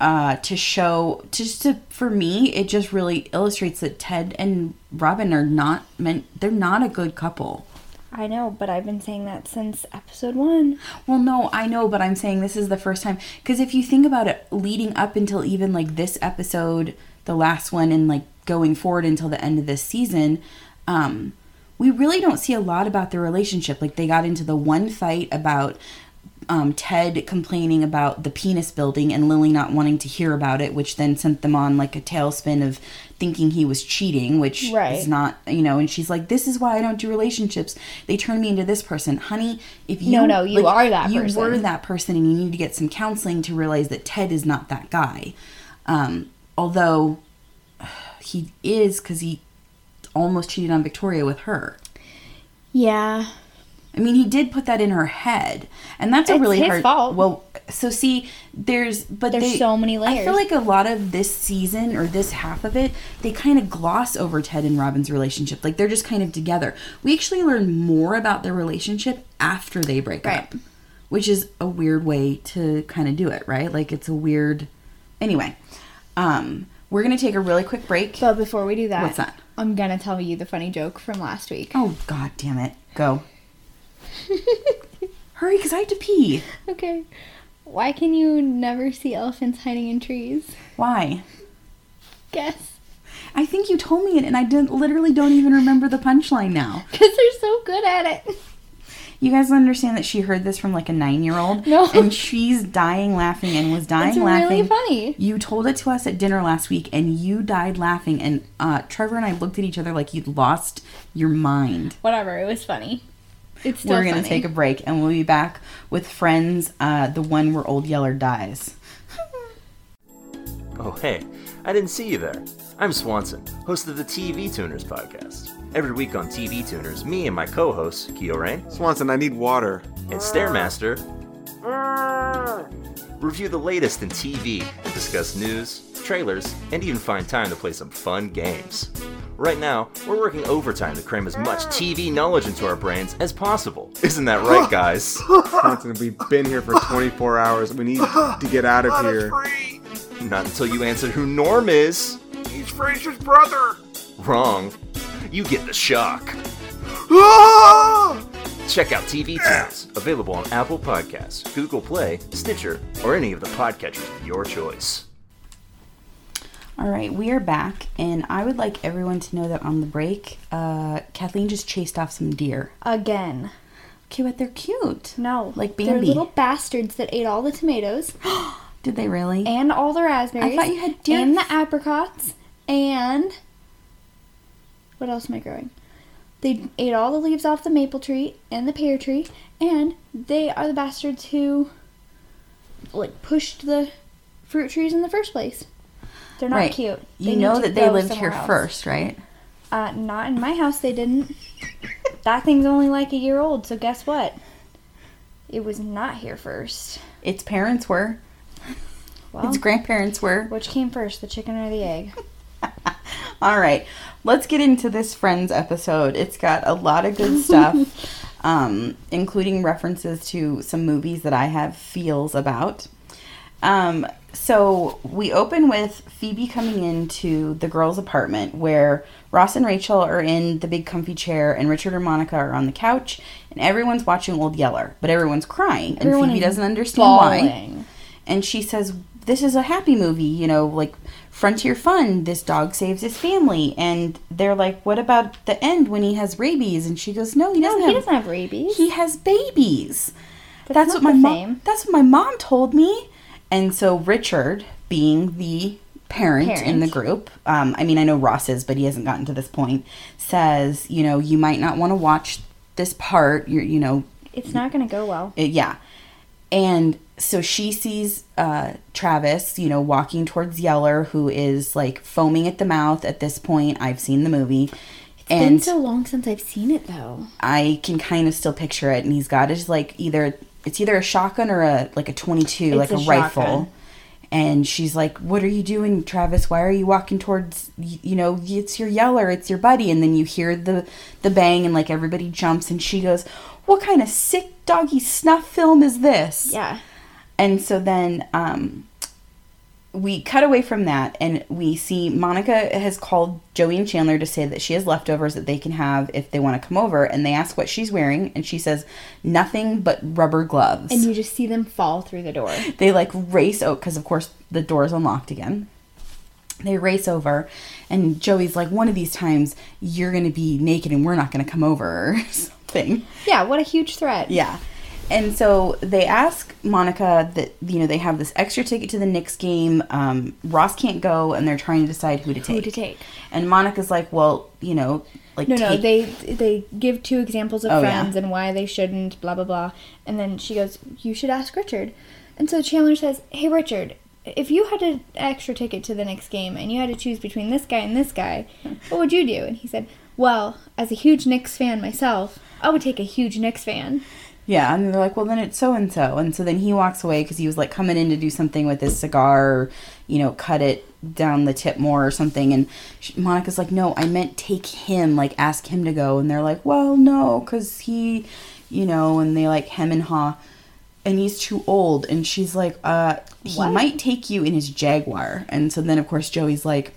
uh, to show. Just to for me, it just really illustrates that Ted and Robin are not meant. They're not a good couple. I know, but I've been saying that since episode one. Well, no, I know, but I'm saying this is the first time. Because if you think about it, leading up until even like this episode, the last one, and like going forward until the end of this season, um, we really don't see a lot about their relationship. Like they got into the one fight about um, Ted complaining about the penis building and Lily not wanting to hear about it, which then sent them on like a tailspin of thinking he was cheating, which Right. is not, you know. And she's like, "This is why I don't do relationships. They turn me into this person, honey. If you No, no, you are that you person." were that person, and you need to get some counseling to realize that Ted is not that guy. Um, although he is, because he almost cheated on Victoria with her. Yeah. I mean, he did put that in her head, and that's a It's really his hard. fault. Well, so see, there's but There's they- so many layers. I feel like a lot of this season or this half of it, they kind of gloss over Ted and Robin's relationship. Like they're just kind of together. We actually learn more about their relationship after they break Right. up, which is a weird way to kind of do it, right? Like it's a weird. Anyway, um, we're gonna take a really quick break. But before we do that, What's that? I'm gonna tell you the funny joke from last week. Oh God damn it! Go. Hurry, cause I have to pee. Okay. Why can you never see elephants hiding in trees? Why? Guess. I think you told me it, and I didn't, literally don't even remember the punchline now. Because they're so good at it. You guys understand that she heard this from like a nine-year-old, No. and she's dying laughing and was dying It's laughing. really funny. You told it to us at dinner last week, and you died laughing. And uh, Trevor and I looked at each other like you'd lost your mind. Whatever, it was funny. It's still We're gonna take a break, and we'll be back with Friends, uh, the one where Old Yeller dies. Oh, hey, I didn't see you there. I'm Swanson, host of the TV Tuners podcast. Every week on TV Tuners, me and my co hosts, Keo Rain Swanson, I need water. and Stairmaster, review the latest in TV and discuss news, trailers, and even find time to play some fun games. Right now, we're working overtime to cram as much TV knowledge into our brains as possible. Isn't that right, guys? Swanson, we've been here for 24 hours. We need to get out of here. Not until you answer who Norm is. He's Frasier's brother. Wrong. You get the shock. Check out TV Tunes, available on Apple Podcasts, Google Play, Stitcher, or any of the podcatchers of your choice. All right, we are back, and I would like everyone to know that on the break, uh, Kathleen just chased off some deer. Again. Okay, but they're cute. No. Like Bambi. They're little bastards that ate all the tomatoes Did they really? and all the raspberries. I thought you had deer- And the apricots. And. What else am I growing? They ate all the leaves off the maple tree and the pear tree. And they are the bastards who. Like, pushed the fruit trees in the first place. They're not right. cute. You know that they lived here else. first, right? Uh, not in my house, they didn't. that thing's only like a year old, so guess what? It was not here first. Its parents were. Well, its grandparents were. which came first, the chicken or the egg? All right, let's get into this Friends episode. It's got a lot of good stuff, um, including references to some movies that I have feels about. Um, so we open with Phoebe coming into the girls' apartment where Ross and Rachel are in the big comfy chair and Richard and Monica are on the couch and everyone's watching Old Yeller, but everyone's crying and Everyone Phoebe doesn't understand why. And she says, This is a happy movie, you know, like frontier fun. This dog saves his family. And they're like, What about the end when he has rabies? And she goes, No, he doesn't, he have, doesn't have rabies. he has babies. That's That's, what my mom. That's what my mom told me. And so Richard, being the parent, in the group, um, I mean I know Ross is, but he hasn't gotten to this point, says, you know, you might not want to watch this part, you're you know, It's not going to go well. it- yeah. And so she sees uh, Travis, you know, walking towards Yeller, who is like foaming at the mouth at this point. I've seen the movie. been and been so long since I've seen it though. I can kind of still picture it. And he's got his like either it's either a shotgun or a like a twenty two, like a a, rifle. And she's like, "What are you doing, Travis? Why are you walking towards? You know, it's your yeller, it's your buddy." And then you hear the the bang, and like everybody jumps, and she goes, "What kind of sick doggy snuff film is this?" Yeah. And so then um, we cut away from that and we see Monica has called Joey and Chandler to say that she has leftovers that they can have if they want to come over. And they ask what she's wearing. And she says, nothing but rubber gloves. And you just see them fall through the door. they like race out because, of course, the door is unlocked again. They race over, and Joey's like, One of these times you're going to be naked and we're not going to come over or something. Yeah, what a huge threat. Yeah. And so they ask Monica that you know they have this extra ticket to the Knicks game. Um, Ross can't go, and they're trying to decide who to take. Who to take. And Monica's like, well, you know, like No, no, they they give two examples of Oh, yeah. friends and why they shouldn't, blah blah blah. And then she goes, "You should ask Richard." And so Chandler says, "Hey Richard, if you had an extra ticket to the next game and you had to choose between this guy and this guy, what would you do?" And he said, "Well, as a huge Knicks fan myself, I would take a huge Knicks fan." Yeah, and they're like, well, then it's so and so, and so then he walks away because he was like coming in to do something with his cigar, or, you know, cut it down the tip more or something. And sh Monica's like, no, I meant take him, like ask him to go, and they're like, well, no, because he, you know, and they like hem and haw. and he's too old and she's like uh he What? might take you in his jaguar and so then of course joey's like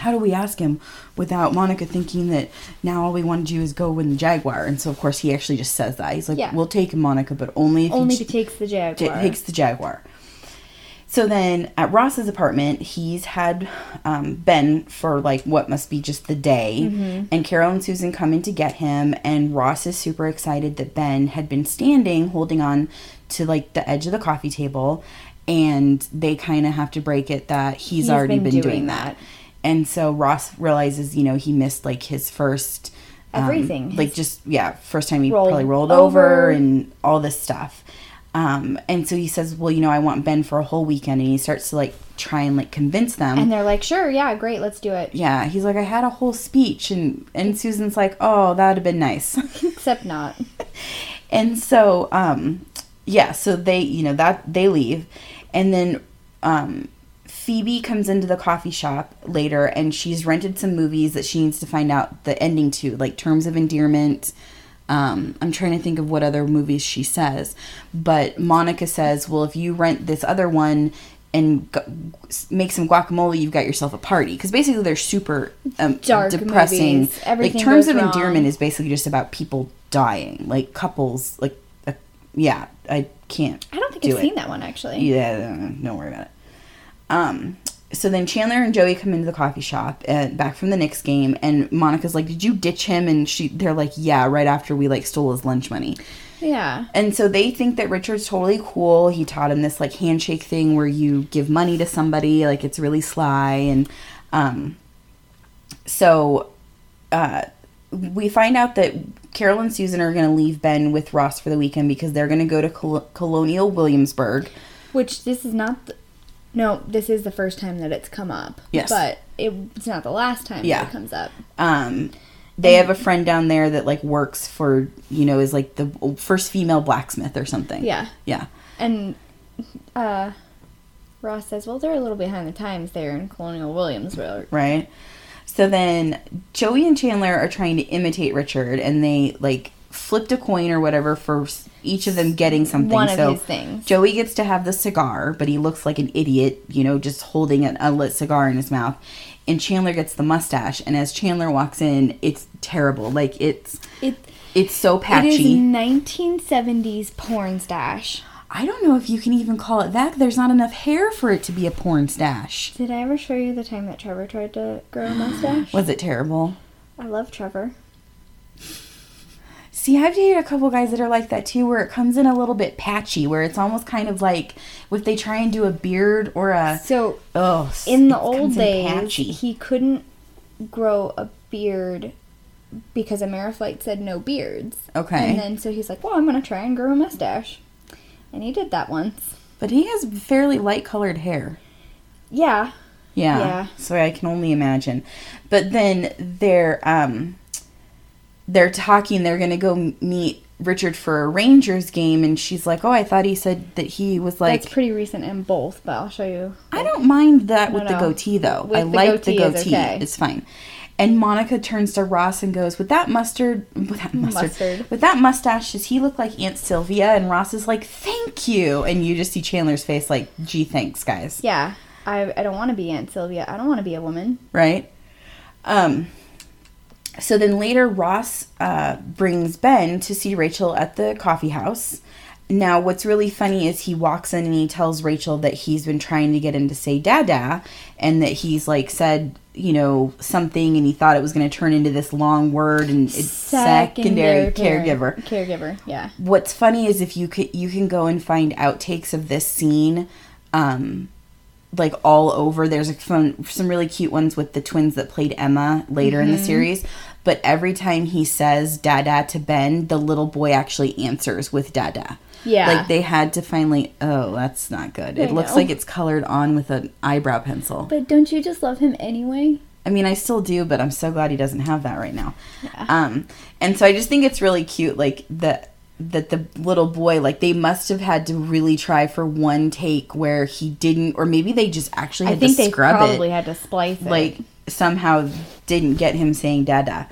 how do we ask him without monica thinking that now all we want to do is go in the jaguar and so of course he actually just says that he's like Yeah. we'll take him monica but only if Only he takes the Jaguar. j- takes the jaguar so then at ross's apartment he's had um, ben for like what must be just the day Mm-hmm. and carol and susan come in to get him and ross is super excited that ben had been standing holding on to like the edge of the coffee table and they kind of have to break it that he's, He's already been been, doing doing, that. that. And so ross realizes you know he missed like his first um, Everything. like just yeah first time he Rolled probably rolled over. over and all this stuff um, and so he says well you know i want ben for a whole weekend and he starts to like try and like convince them And they're like, "Sure, yeah, great, let's do it." yeah he's like i had a whole speech and and susan's like oh that'd have been nice Except not. and so um yeah so they you know that they leave and then um phoebe comes into the coffee shop later and she's rented some movies that she needs to find out the ending to like terms of endearment um, I'm trying to think of what other movies she says, but Monica says, "Well, if you rent this other one and gu- make some guacamole, you've got yourself a party." Because basically, they're super um, Dark depressing. like terms of wrong. endearment is basically just about people dying, like couples. Like, uh, yeah, I can't. I don't think do I've it. seen that one actually. Yeah, don't worry about it. Um, so then Chandler and Joey come into the coffee shop uh, back from the Knicks game, and Monica's like, "Did you ditch him?" And she, they're like, "Yeah," right after we like stole his lunch money. Yeah. And so they think that Richard's totally cool. He taught him this like handshake thing where you give money to somebody, like it's really sly. And um, so uh, we find out that Carol and Susan are going to leave Ben with Ross for the weekend because they're going to go to Col- Colonial Williamsburg. Which this is not. The, no, this is the first time that it's come up. Yes. But it, it's not the last time Yeah. that it comes up. Um, they have a friend down there that like works for you know is like the first female blacksmith or something. Yeah. Yeah. And uh, Ross says, "Well, they're a little behind the times there in Colonial Williamsburg." right? So then Joey and Chandler are trying to imitate Richard, and they like flipped a coin or whatever for each of them getting something. One of so his things. Joey gets to have the cigar, but he looks like an idiot, you know, just holding an unlit cigar in his mouth. And Chandler gets the mustache, and as Chandler walks in, it's terrible. Like it's It it's so patchy. It is 1970s porn stash. I don't know if you can even call it that. There's not enough hair for it to be a porn stash. Did I ever show you the time that Trevor tried to grow a mustache? Was it terrible? I love Trevor. See, I've dated a couple guys that are like that too, where it comes in a little bit patchy, where it's almost kind of like if they try and do a beard or a So oh, in the old days, he couldn't grow a beard because Ameriflight said no beards. Okay. And then so he's like, well, I'm gonna try and grow a mustache. And he did that once. But he has fairly light colored hair. Yeah. Yeah. Yeah. So I can only imagine. But then they're um they're talking, they're gonna go meet Richard for a Rangers game and she's like, Oh, I thought he said that he was like That's pretty recent in both, but I'll show you. I don't mind that No, with the goatee though. With I like the goatee is okay. It's fine. And Monica turns to Ross and goes, "With that mustard, with that mustard, Mustard. with that mustache, does he look like Aunt Sylvia?" And Ross is like, "Thank you." And you just see Chandler's face, like, "Gee, thanks, guys." Yeah. I, I don't want to be Aunt Sylvia. I don't want to be a woman. right? Um, so then later, Ross uh, brings Ben to see Rachel at the coffee house. Now, what's really funny is he walks in and he tells Rachel that he's been trying to get him to say dada and that he's like said, you know, something and he thought it was going to turn into this long word and it's secondary, care- caregiver Caregiver, yeah. what's funny is if you could you can go and find outtakes of this scene um like all over there's like some some really cute ones with the twins that played Emma later in the series but every time he says dada to Ben the little boy actually answers with dada Yeah. like they had to finally oh that's not good it I looks know. like it's colored on with an eyebrow pencil But don't you just love him anyway? I mean, I still do, but I'm so glad he doesn't have that right now. Um, and so I just think it's really cute, like the that the little boy, like they must have had to really try for one take where he didn't, or maybe they just actually I think to they scrub probably it, had to splice it. like somehow didn't get him saying dada.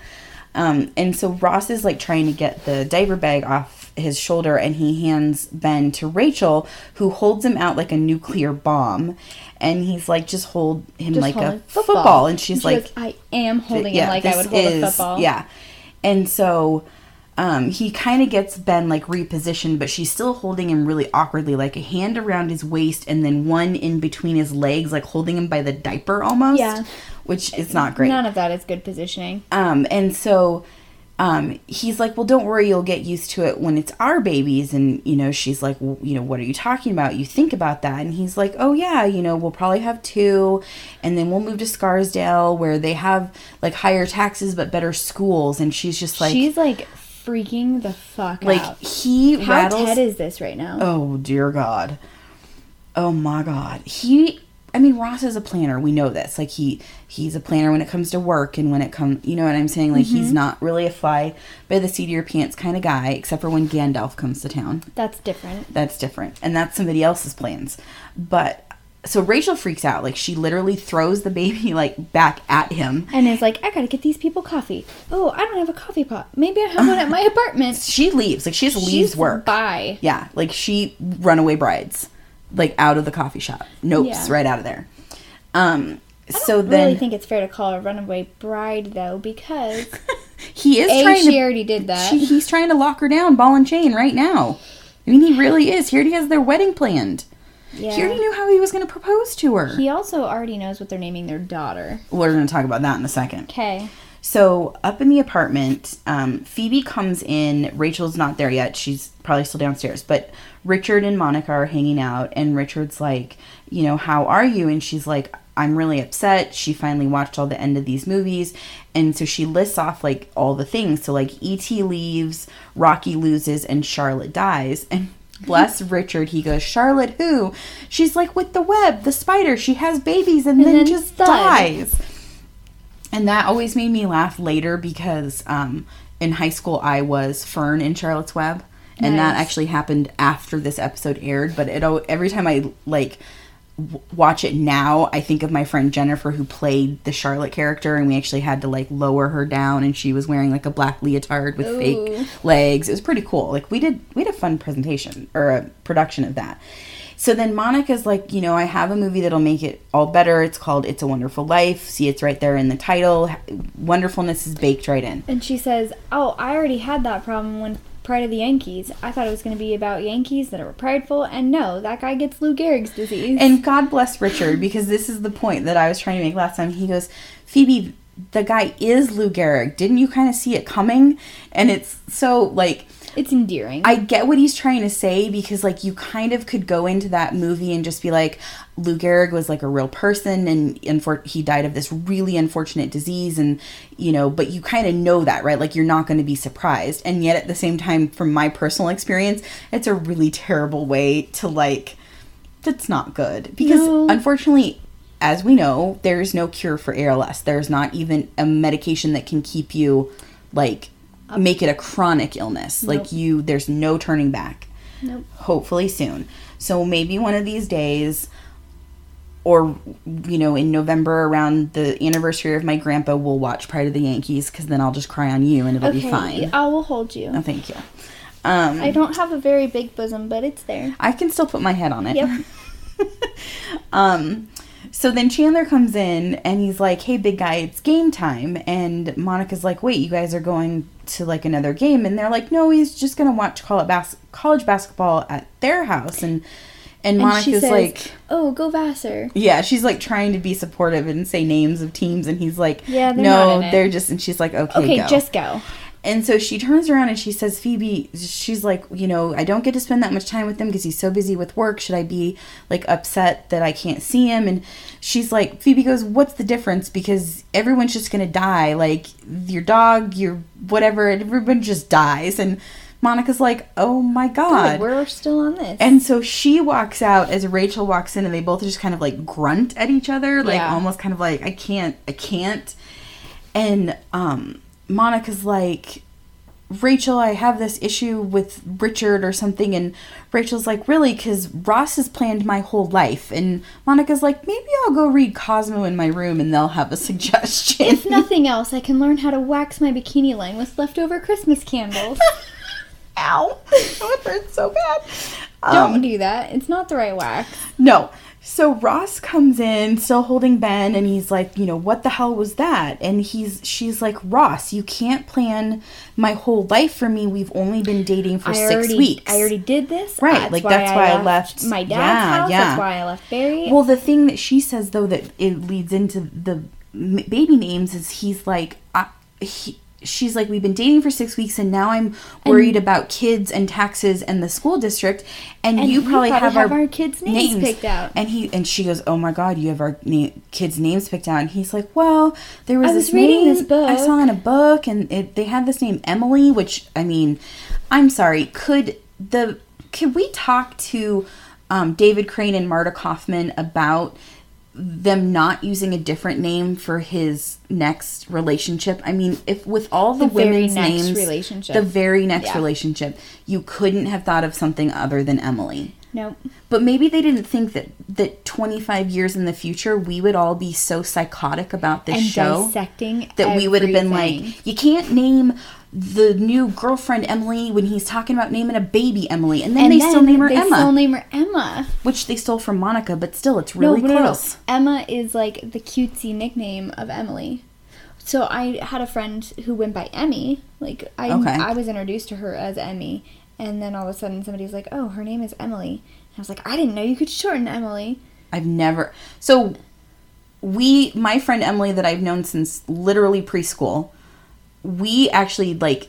Um, and so Ross is like trying to get the diaper bag off his shoulder, and he hands Ben to Rachel, who holds him out like a nuclear bomb. And he's like, just hold him Just like hold a him football. And she's she like, goes, I am holding him like I would hold a football. yeah. And so um, he kind of gets Ben like repositioned, but she's still holding him really awkwardly, like a hand around his waist and then one in between his legs, like holding him by the diaper almost. Yeah. Which is not great. None of that is good positioning. Um, and so um, he's like, well, don't worry, you'll get used to it when it's our babies. And, you know, she's like, well, you know, what are you talking about? You think about that. And he's like, oh, yeah, you know, we'll probably have two. And then we'll move to Scarsdale where they have like higher taxes but better schools. And she's just like, She's like freaking the fuck like out. Like, he How rattles. Ted is this right now? Oh dear God. Oh my God. He I mean Ross is a planner. We know this. Like he he's a planner when it comes to work and when it comes you know what I'm saying? Like Mm-hmm. he's not really a fly by the seat of your pants kind of guy, except for when Gandalf comes to town. That's different. That's different. And that's somebody else's plans. But so Rachel freaks out. Like she literally throws the baby like back at him. And is like, I gotta get these people coffee. Oh, I don't have a coffee pot. Maybe I have one at my apartment. She leaves. Like she just leaves She's work. Bye. Yeah, like she runaway brides, like out of the coffee shop. Nopes Yeah. right out of there. Um, I don't so then really think it's fair to call her a runaway bride though, because he is a trying she to. already did that. she- he's trying to lock her down, ball and chain, right now. I mean, he really is. He already has their wedding planned. yeah. He already knew how he was going to propose to her. He also already knows what they're naming their daughter. We're going to talk about that in a second. Okay. So up in the apartment, um, Phoebe comes in. Rachel's not there yet. She's probably still downstairs. But Richard and Monica are hanging out, and Richard's like, you know, how are you? And she's like, I'm really upset. She finally watched all the end of these movies, and so she lists off like all the things. So like E.T. leaves, Rocky loses, and Charlotte dies. And bless Richard, he goes, Charlotte who? She's like with the web, the spider. She has babies and, then, then just dies. And that always made me laugh later because um, in high school I was Fern in Charlotte's Web, and that actually happened after this episode aired. But it every time I like w- watch it now, I think of my friend Jennifer who played the Charlotte character, and we actually had to like lower her down, and she was wearing like a black leotard with Ooh. fake legs. It was pretty cool. Like we did, we had a fun presentation or a production of that. So then Monica's like, you know, I have a movie that'll make it all better. It's called It's a Wonderful Life. See, it's right there in the title. Wonderfulness is baked right in. And she says, "Oh, I already had that problem when Pride of the Yankees. I thought it was going to be about Yankees that are prideful, and no, that guy gets Lou Gehrig's disease." And God bless Richard because this is the point that I was trying to make last time. He goes, Phoebe, the guy is Lou Gehrig. Didn't you kind of see it coming? And it's so like It's endearing. I get what he's trying to say because like you kind of could go into that movie and just be like Lou Gehrig was like a real person and he died of this really unfortunate disease and you know but you kind of know that right like you're not going to be surprised and yet at the same time from my personal experience it's a really terrible way to like that's not good because No. unfortunately as we know there's no cure for ALS there's not even a medication that can keep you like make it a chronic illness like you there's no turning back Nope. hopefully soon so maybe one of these days or you know in november around the anniversary of my grandpa we'll watch pride of the yankees because then i'll just cry on you and it'll Okay, be fine I will hold you. oh thank you um I don't have a very big bosom, but it's there. I can still put my head on it. Yep. um, so then Chandler comes in and he's like, "Hey, big guy, it's game time." And Monica's like, "Wait, you guys are going to like another game?" And they're like, "No, he's just gonna watch college, basketball at their house." And and, And Monica's says, like, "Oh, go Vassar." yeah, she's like trying to be supportive and say names of teams, and he's like, Yeah, they're no, they're just." And she's like, "Okay, Okay, go." just go. And so she turns around and she says, Phoebe, she's like, you know, I don't get to spend that much time with him because he's so busy with work. Should I be like upset that I can't see him? And she's like, Phoebe goes, What's the difference? Because everyone's just going to die. Like your dog, your whatever, everyone just dies. And Monica's like, Oh my God. Good, we're still on this. And so she walks out as Rachel walks in, and they both just kind of like grunt at each other, like Yeah. almost kind of like, I can't, I can't. And um, Monica's like, Rachel, I have this issue with Richard or something. And Rachel's like, Really? Because Ross has planned my whole life. And Monica's like, Maybe I'll go read Cosmo in my room and they'll have a suggestion. if nothing else, I can learn how to wax my bikini line with leftover Christmas candles. Ow. That would hurt so bad. Don't Um, do that. It's not the right wax. No. So Ross comes in, still holding Ben, and he's like, you know, what the hell was that? And he's, she's like, Ross, you can't plan my whole life for me. We've only been dating for I six already, weeks. I already did this. Right, like, that's why I left- my dad's Yeah, house. yeah. That's why I left Barry. Well, the thing that she says though that it leads into the baby names is he's like, I, he, she's like, we've been dating for six weeks, and now I'm worried about kids and taxes and the school district, and, And you probably, probably have, have our, our kids' names picked out." And he and she goes, oh my god, you have our na- kids' names picked out, and he's like, well, there was I this reading name this book. I saw in a book, and it, they had this name Emily, which I mean, I'm sorry, could the could we talk to um, David Crane and Marta Kauffman about them not using a different name for his next relationship? I mean, if with all the, The very women's next names, relationship. the very next Yeah. relationship, you couldn't have thought of something other than Emily. Nope. But maybe they didn't think that that 25 years in the future we would all be so psychotic about this And show dissecting that we would have been like, you can't name the new girlfriend Emily when he's talking about naming a baby Emily, and then and they then still name her they Emma, still name her Emma. which they stole from Monica, but still, it's really no, no, no, no. close. Emma is like the cutesy nickname of Emily. So I had a friend who went by Emmy. Like I, Okay. I was introduced to her as Emmy, and then all of a sudden somebody was like, "Oh, her name is Emily." And I was like, "I didn't know you could shorten Emily." I've never. So, we, my friend Emily, that I've known since literally preschool, we actually like,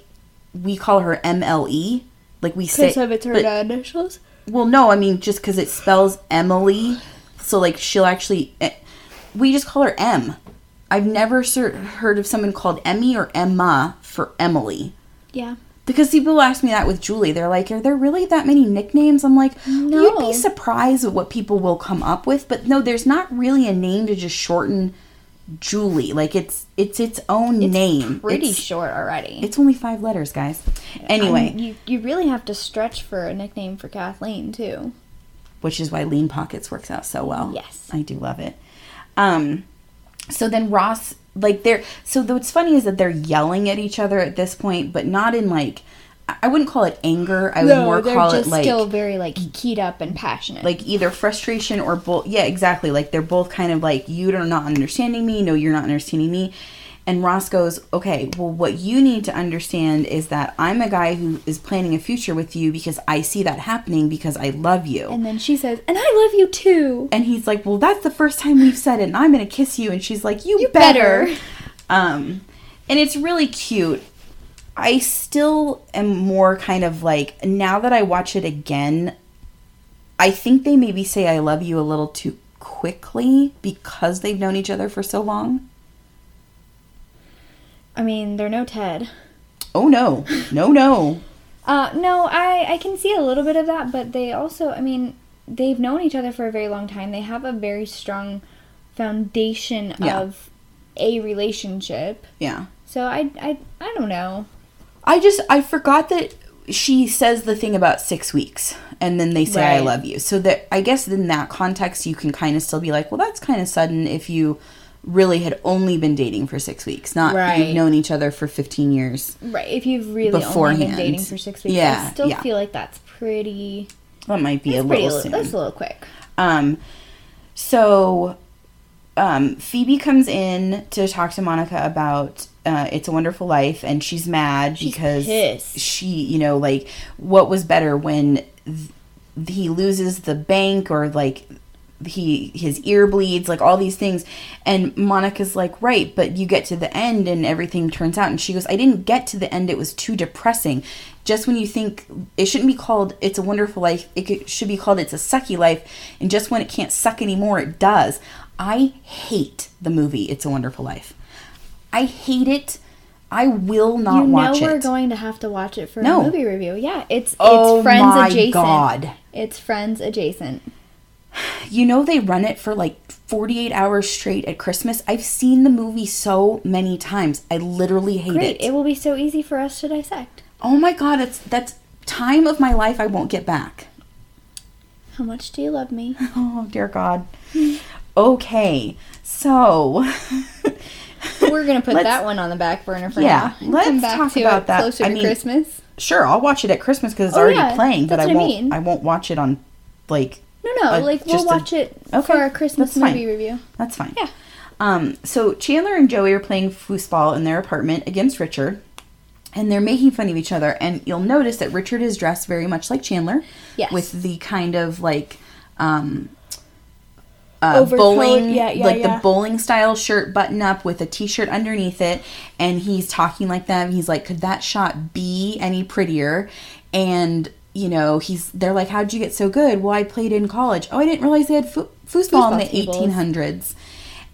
we call her MLE. Like we say, Because of it's her but- initials. Well, no, I mean just because it spells Emily, so like she'll actually. eh, We just call her M. I've never ser- heard of someone called Emmy or Emma for Emily. Yeah. Because people ask me that with Julie. They're like, "Are there really that many nicknames?" I'm like, "You'd be surprised at what people will come up with." But no, there's not really a name to just shorten Julie. Like it's it's its own name. It's name. Pretty it's, short already. It's only five letters, guys. Anyway, mean, you you really have to stretch for a nickname for Kathleen too. which is why Lean Pockets works out so well. Yes. I do love it. Um, so then Ross, like they're so what's funny is that they're yelling at each other at this point, but not in like I- wouldn't call it anger. I would more they're call just it like still very like keyed up and passionate. like either frustration or both. Yeah, exactly. Like they're both kind of like you are not understanding me. No, you're not understanding me. And Ross goes, okay, well, what you need to understand is that I'm a guy who is planning a future with you because I see that happening because I love you. and then she says, "And I love you too." And he's like, "Well, that's the first time we've said it, and I'm gonna kiss you." And she's like, "You, You better." better. Um, and it's really cute. I still am more kind of like now that I watch it again, I think they maybe say I love you a little too quickly because they've known each other for so long. I mean, they're no Ted. Oh no. No, no. Uh, no, I, I can see a little bit of that, but they also, I mean, they've known each other for a very long time. They have a very strong foundation Yeah. of a relationship. Yeah. So I, I, I don't know. I just I forgot that she says the thing about six weeks and then they say I love you. So that I guess in that context you can kind of still be like, well, that's kind of sudden if you really had only been dating for six weeks, not Right. you've known each other for fifteen years. Right. If you've really only been dating for six weeks, Yeah, I still yeah. feel like that's pretty, That might be a little li- soon. that's a little quick. Um, so um, Phoebe comes in to talk to Monica about uh, It's a Wonderful Life, and she's mad She's because pissed. she, you know, like, what was better when th- he loses the bank or like he his ear bleeds like all these things and monica's like right but you get to the end and everything turns out and she goes i didn't get to the end it was too depressing just when you think it shouldn't be called it's a wonderful life it should be called it's a sucky life and just when it can't suck anymore it does i hate the movie it's a wonderful life i hate it i will not you know watch we're it going to have to watch it for No. a movie review. Yeah, it's Oh it's Friends my adjacent. God. It's Friends adjacent. You know they run it for like 48 hours straight at Christmas. I've seen the movie so many times. I literally hate Great. it. It will be so easy for us to dissect. oh my god, it's that's time of my life I won't get back. How much do you love me? Oh dear god. Okay. So We're gonna put that one on the back burner for Yeah, now. let's come back talk to about it that. closer I to mean, Christmas. sure, I'll watch it at Christmas cuz it's Oh, already yeah, playing, but I that's I won't mean. I won't watch it on like No, no, uh, like we'll just a- watch it Okay, for our Christmas movie review. That's fine. Yeah. Um, so Chandler and Joey are playing foosball in their apartment against Richard, and they're making fun of each other. And you'll notice that Richard is dressed very much like Chandler, Yes. with the kind of like um, uh, bowling, yeah, yeah, like yeah. the bowling style shirt button up with a t-shirt underneath it. And he's talking like them. He's like, "Could that shot be any prettier?" And you know, he's they're like, "How'd you get so good?" Well, I played in college. Oh, I didn't realize they had fo- foosball, in the tables. 1800s.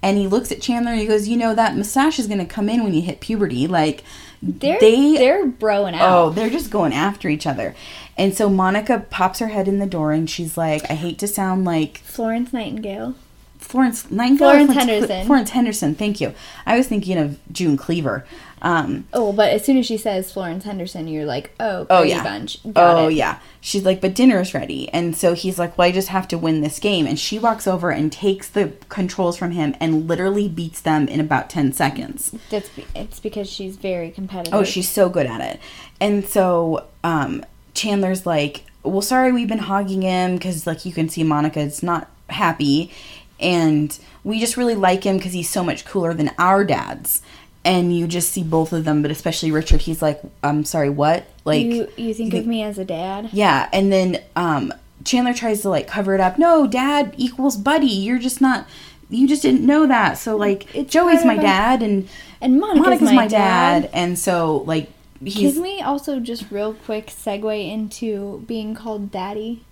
And he looks at Chandler and he goes, "You know that mustache is going to come in when you hit puberty." Like They're they they're broing oh, out. Oh, they're just going after each other. And so Monica pops her head in the door and she's like, I hate to sound like Florence Nightingale. Florence Nightingale. Florence Florence- Henderson. Florence Henderson, thank you. I was thinking of June Cleaver. Um, Oh, but as soon as she says Florence Henderson, you're like, oh, oh yeah. Bunch. Got oh it. yeah. She's like, but dinner's ready. And so he's like, well, I just have to win this game. And she walks over and takes the controls from him and literally beats them in about 10 seconds. That's it's because she's very competitive. Oh, she's so good at it. And so um, Chandler's like, well, sorry, we've been hogging him because, like, you can see Monica's not happy. And we just really like him because he's so much cooler than our dads. And you just see both of them, but especially Richard. He's like, I'm sorry, what? Like, you you think of me as a dad? yeah. And then um, Chandler tries to, like, cover it up. No, dad equals buddy. You're just not. You just didn't know that. So, like, It's Joey's my dad, and And Monica's, Monica's my, my dad. dad. And so, like, he's. Can we also just real quick segue into being called daddy?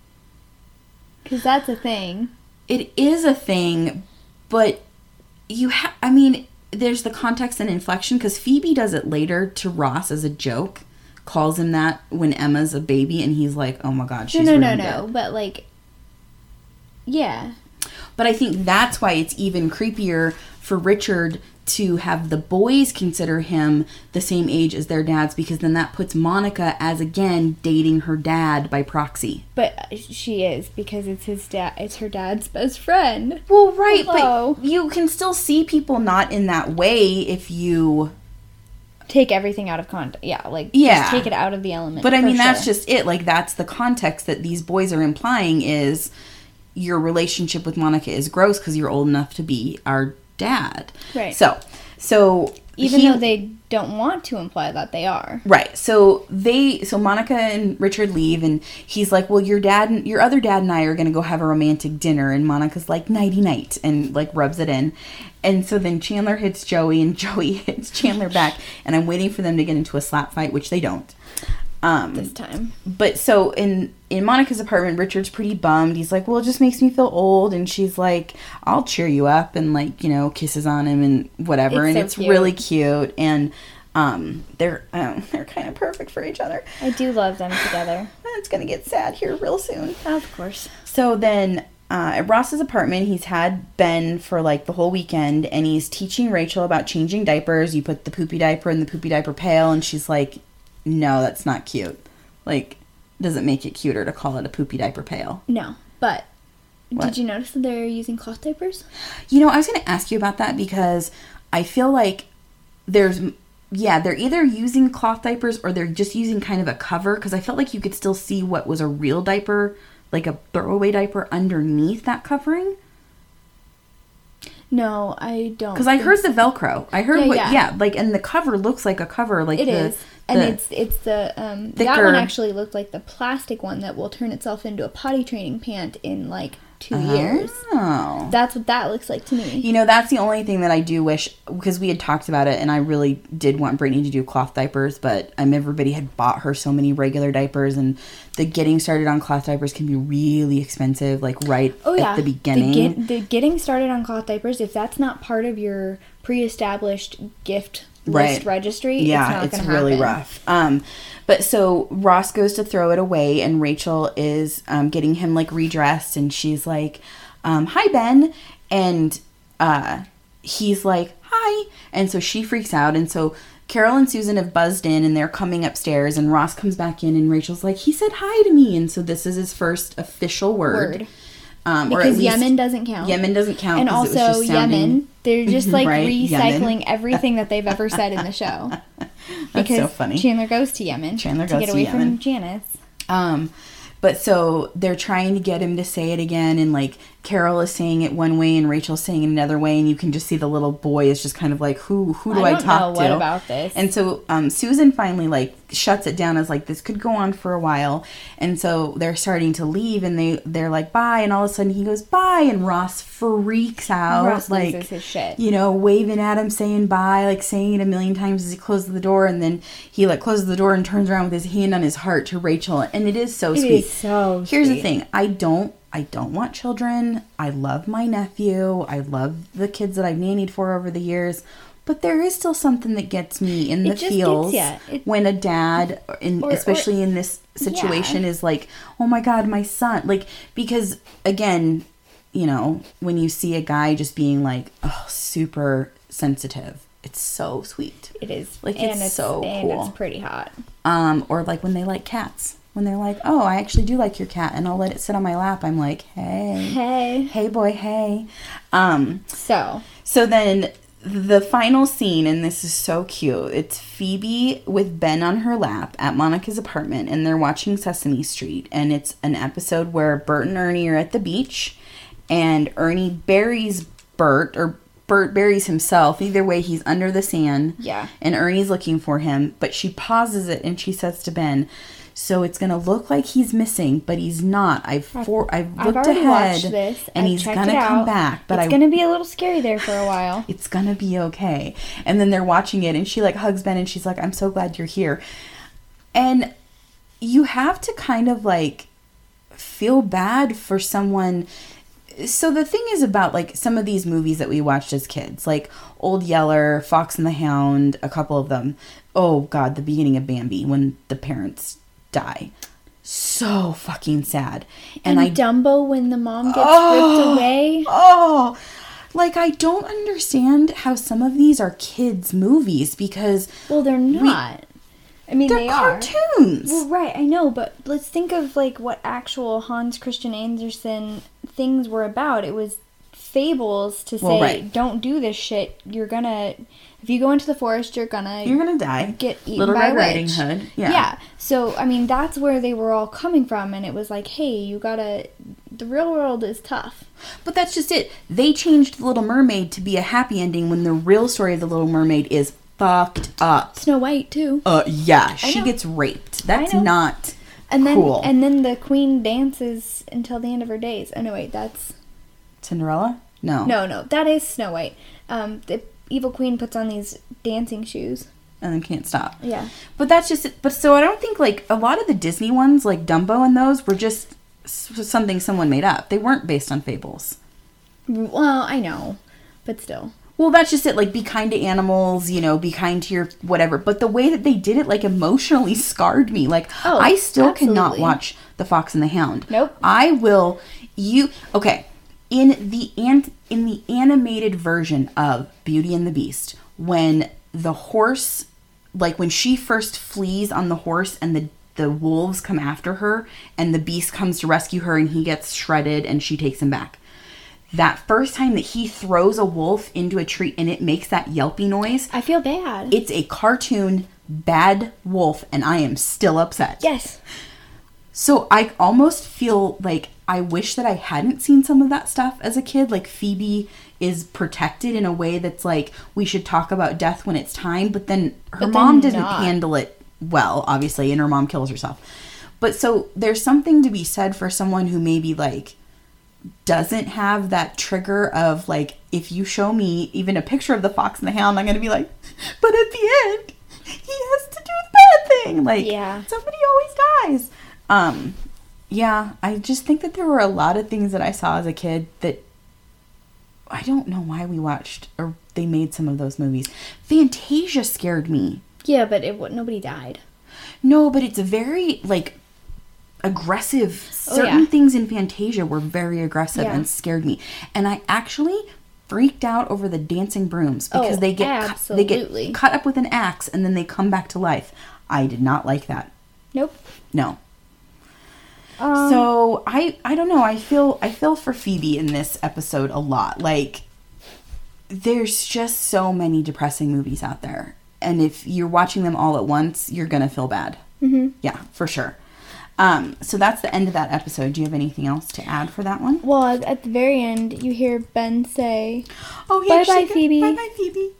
Because that's a thing. it is a thing, but you have, I mean, there's the context and inflection because Phoebe does it later to Ross as a joke, calls him that when Emma's a baby, and he's like, oh my god, she's no, no, no, no. it." But like, yeah, But I think that's why it's even creepier for Richard to have the boys consider him the same age as their dads because then that puts Monica as again dating her dad by proxy. but she is because it's his dad. It's her dad's best friend. Well, right, Hello. but you can still see people not in that way if you Take everything out of context. Yeah, like Yeah. just take it out of the element. But I mean, that's just it. Like, that's the context that these boys are implying is your relationship with Monica is gross because you're old enough to be our dad. Right. So, so even he- though they don't want to imply that they are. Right. So they so Monica and Richard leave and he's like, "Well, your dad and your other dad and I are going to go have a romantic dinner." And Monica's like, "Nighty night." And like rubs it in. And so then Chandler hits Joey and Joey hits Chandler back and I'm waiting for them to get into a slap fight, which they don't. Um, This time. but so in in Monica's apartment, Richard's pretty bummed. He's like, "Well, it just makes me feel old," and she's like, "I'll cheer you up," and like you know, kisses on him and whatever, It's and so it's cute. really cute. And um, they're um, they're kind of perfect for each other. I do love them together. It's gonna get sad here real soon. Of course. So then. Uh, at Ross's apartment, he's had Ben for like the whole weekend, and he's teaching Rachel about changing diapers. You put the poopy diaper in the poopy diaper pail, and she's like, "No, that's not cute. Like, doesn't make it cuter to call it a poopy diaper pail." No, but What? did you notice that they're using cloth diapers? You know, I was going to ask you about that because I feel like there's, yeah, they're either using cloth diapers or they're just using kind of a cover because I felt like you could still see what was a real diaper, like a throwaway diaper underneath that covering. No, I don't. Because I heard the Velcro. I heard Yeah, what, yeah. yeah. like, and the cover looks like a cover, like It the, is, and the- it's it's the um that one actually looked like the plastic one that will turn itself into a potty training pant in like two years. Oh. That's what that looks like to me. You know, that's the only thing that I do wish because we had talked about it, and I really did want Brittany to do cloth diapers, but um, everybody had bought her so many regular diapers, and the getting started on cloth diapers can be really expensive, like right Oh yeah, at the beginning. get, the getting started on cloth diapers, if that's not part of your pre-established gift list Right. registry, yeah, it's it's, really happen. rough. Um, but so Ross goes to throw it away, and Rachel is um, getting him like redressed, and she's like, um, "Hi, Ben," and uh, he's like, "Hi," and so she freaks out, and so. Carol and Susan have buzzed in and they're coming upstairs and Ross comes back in and Rachel's like, he said hi to me. And so this is his first official word. Word. Um, Because Yemen doesn't count. Yemen doesn't count. and 'cause it was also sounding- Yemen, they're just like Right, Yemen. recycling everything that they've ever said in the show. That's so funny. Chandler goes to Yemen Chandler to get to away Yemen. from Janice. Um, but so they're trying to get him to say it again, and like Carol is saying it one way and Rachel's saying it another way, and you can just see the little boy is just kind of like, who who do I, I talk know to? what about this. And so um, Susan finally like shuts it down as like this could go on for a while, and so they're starting to leave, and they they're like bye, and all of a sudden he goes bye, and Ross freaks out, Ross like loses his shit. you know, waving at him, saying bye, like saying it a million times as he closes the door, and then he like closes the door and turns around with his hand on his heart to Rachel, and it is so It sweet. is so Here's the thing: I don't, I don't want children. I love my nephew. I love the kids that I've nannied for over the years. But there is still something that gets me in the gets feels. It- when a dad, in, Or- or- especially in this situation, is like, "Oh my God, my son!" Like because again, you know, when you see a guy just being like, "Oh, super sensitive," it's so sweet. It is Like, and it's so and cool. it's pretty hot. Um, or like when they like cats. When they're like, "Oh, I actually do like your cat," and I'll let it sit on my lap. I'm like, "Hey, Hey. hey, boy, hey." Um, So so then the final scene, and this is so cute. It's Phoebe with Ben on her lap at Monica's apartment, and they're watching Sesame Street. And it's an episode where Bert and Ernie are at the beach, and Ernie buries Bert, or Bert buries himself. Either way, he's under the sand. Yeah. And Ernie's looking for him, but she pauses it and she says to Ben, "So it's gonna look like he's missing, but he's not. I've for I've I've looked ahead, this. and I've he's checked gonna come back. But it's I gonna be a little scary there for a while. it's gonna be okay. And then they're watching it, and she like hugs Ben, and she's like, "I'm so glad you're here." And you have to kind of like feel bad for someone. So the thing is about like some of these movies that we watched as kids, like Old Yeller, Fox and the Hound, a couple of them. Oh God, the beginning of Bambi when the parents die, so fucking sad. And, And, I Dumbo when the mom gets Oh. ripped away. Oh, like I don't understand how some of these are kids' movies because Well, they're not. I mean, they're they are. cartoons. Well, right, I know, but let's think of like what actual Hans Christian Andersen things were about. It was fables to say, Well, right. "Don't do this shit. You're gonna, if you go into the forest, you're gonna You're gonna die. get eaten Little by Red a Riding witch." Hood. Yeah. Yeah. So I mean, that's where they were all coming from, and it was like, "Hey, you gotta. The real world is tough." But that's just it. They changed The Little Mermaid to be a happy ending when the real story of The Little Mermaid is fucked up. Snow White too. Uh, yeah, she gets raped. That's not And then cool. and then the queen dances until the end of her days. Oh no, wait, that's Cinderella? No. no, no, that is Snow White. Um, the evil queen puts on these dancing shoes. and then can't stop. Yeah. But that's just it. But so I don't think like a lot of the Disney ones, like Dumbo and those, were just something someone made up. They weren't based on fables. Well, I know, but still. Well, that's just it. Like, be kind to animals, you know, be kind to your whatever. But the way that they did it, like, emotionally scarred me. Like, Oh, I still cannot watch The Fox and the Hound. Nope. I will. You okay? In the ant in the animated version of Beauty and the Beast, when the horse, like when she first flees on the horse and the the wolves come after her and the beast comes to rescue her and he gets shredded and she takes him back that first time that he throws a wolf into a tree and it makes that yelpy noise, I feel bad. it's a cartoon bad wolf and I am still upset. yes. So I almost feel like I wish that I hadn't seen some of that stuff as a kid. Like Phoebe is protected in a way that's like we should talk about death when it's time, but then her But mom didn't not. handle it well, obviously, and her mom kills herself. But so there's something to be said for someone who maybe like doesn't have that trigger of like if you show me even a picture of the fox and the hound, I'm gonna be like, but at the end, he has to do the bad thing. Like Yeah. somebody always dies. Um yeah, I just think that there were a lot of things that I saw as a kid that I don't know why we watched or they made some of those movies. Fantasia scared me. Yeah, but it nobody died. No, but it's very like aggressive. Oh, Certain yeah. things in Fantasia were very aggressive Yeah. and scared me. And I actually freaked out over the dancing brooms because Oh, they get cu- they get cut up with an axe and then they come back to life. I did not like that. Nope. No. Um, so I I don't know. I feel I feel for Phoebe in this episode a lot. Like there's just so many depressing movies out there, and if you're watching them all at once, you're gonna feel bad. Mm-hmm. Yeah, for sure. Um, so that's the end of that episode. Do you have anything else to add for that one? well, at- the very end, you hear Ben say, Oh, yeah, Bye-bye, Phoebe. Bye bye, Phoebe.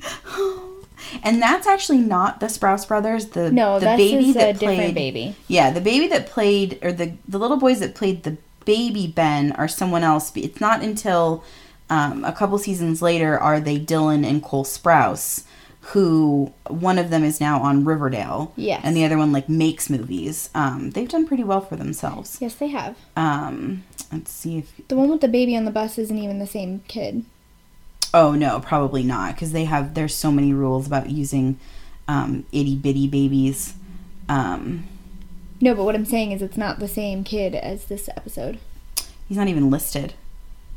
And that's actually not the Sprouse brothers. The "No, the baby is a that different played baby." Yeah, the baby that played, or the the little boys that played the baby Ben are someone else. It's not until um, a couple seasons later are they Dylan and Cole Sprouse, who one of them is now on Riverdale, Yes. and the other one like makes movies. Um, they've done pretty well for themselves. Yes, they have. Um, let's see if The one with the baby on the bus isn't even the same kid. Oh no, probably not because they have there's so many rules about using um, itty bitty babies. Um, No, but what I'm saying is it's not the same kid as this episode. he's not even listed.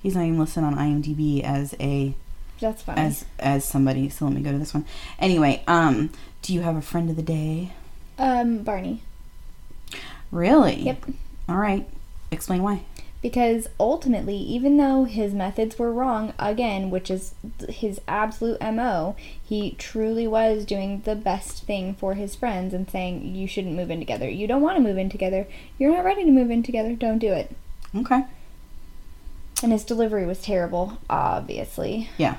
He's not even listed on IMDb as a That's funny. as as somebody. So let me go to this one. Anyway, um, do you have a friend of the day? um, Barney. Really? Yep. All right. Explain why. Because ultimately, even though his methods were wrong, again, which is his absolute MO, he truly was doing the best thing for his friends and saying, You shouldn't move in together. You don't want to move in together. You're not ready to move in together. Don't do it. Okay. And his delivery was terrible, obviously. Yeah.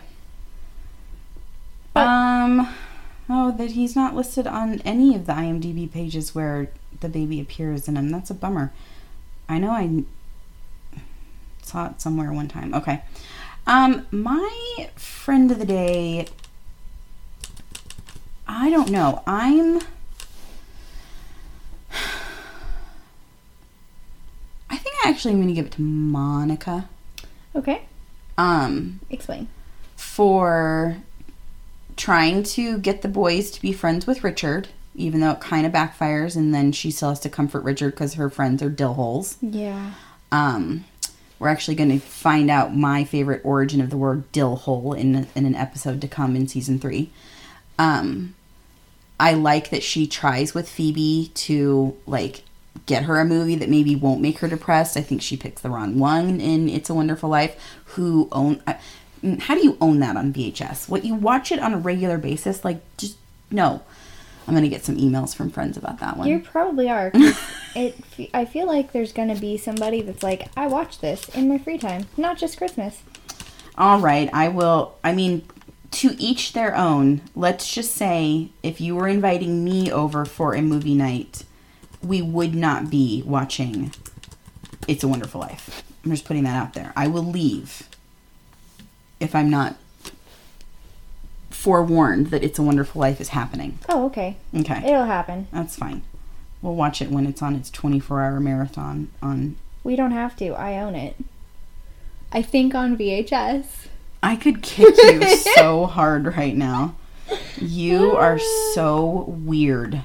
But- um. Oh, that he's not listed on any of the IMDb pages where the baby appears in him. That's a bummer. I know I saw it somewhere one time. Okay. Um, my friend of the day. I don't know. I'm. I think I actually am going to give it to Monica. Okay, Um, explain. for trying to get the boys to be friends with Richard, even though it kind of backfires, and then she still has to comfort Richard because her friends are dill holes. Yeah. Um, we're actually going to find out my favorite origin of the word dill hole in in an episode to come in season three. Um, I like that she tries with Phoebe to like get her a movie that maybe won't make her depressed. I think she picks the wrong one in It's a Wonderful Life. Who own? I- mm, How do you own that on VHS? What you watch it on a regular basis? Like just no. I'm gonna get some emails from friends about that one. You probably are. it. I feel like there's gonna be somebody that's like, I watch this in my free time, not just Christmas. All right, I will. I mean, to each their own. Let's just say if you were inviting me over for a movie night, we would not be watching It's a Wonderful Life. I'm just putting that out there. I will leave if I'm not forewarned that It's a Wonderful Life is happening. Oh, okay. Okay. It'll happen. That's fine. We'll watch it when it's on its 24 hour marathon on. We don't have to. I own it. I think on VHS. I could kick you so hard right now. You are so weird.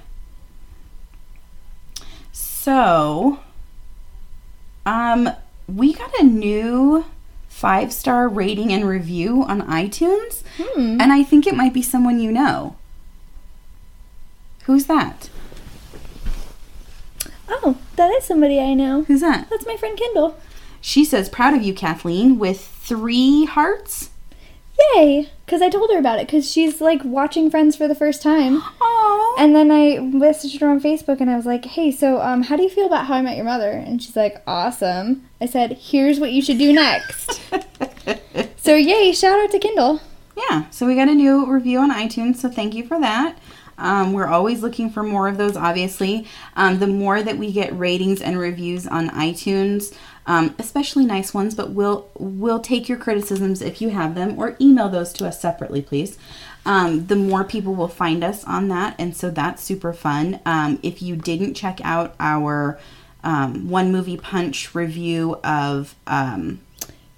So, um, we got a new five star rating and review on iTunes, Hmm. and I think it might be someone you know. Who's that? Oh, that is somebody I know. Who's that? That's my friend Kendall. She says, proud of you, Kathleen, with three hearts. Yay! Because I told her about it because she's like watching Friends for the first time. Oh. And then I messaged her on Facebook and I was like, hey, so um, how do you feel about How I Met Your Mother? And she's like, awesome. I said, here's what you should do next. so, yay, shout out to Kendall. Yeah, so we got a new review on iTunes, so thank you for that. Um, we're always looking for more of those, obviously. Um, the more that we get ratings and reviews on iTunes, um, especially nice ones, but we'll we'll take your criticisms if you have them, or email those to us separately, please. Um, the more people will find us on that, and so that's super fun. Um, if you didn't check out our um, one movie punch review of um,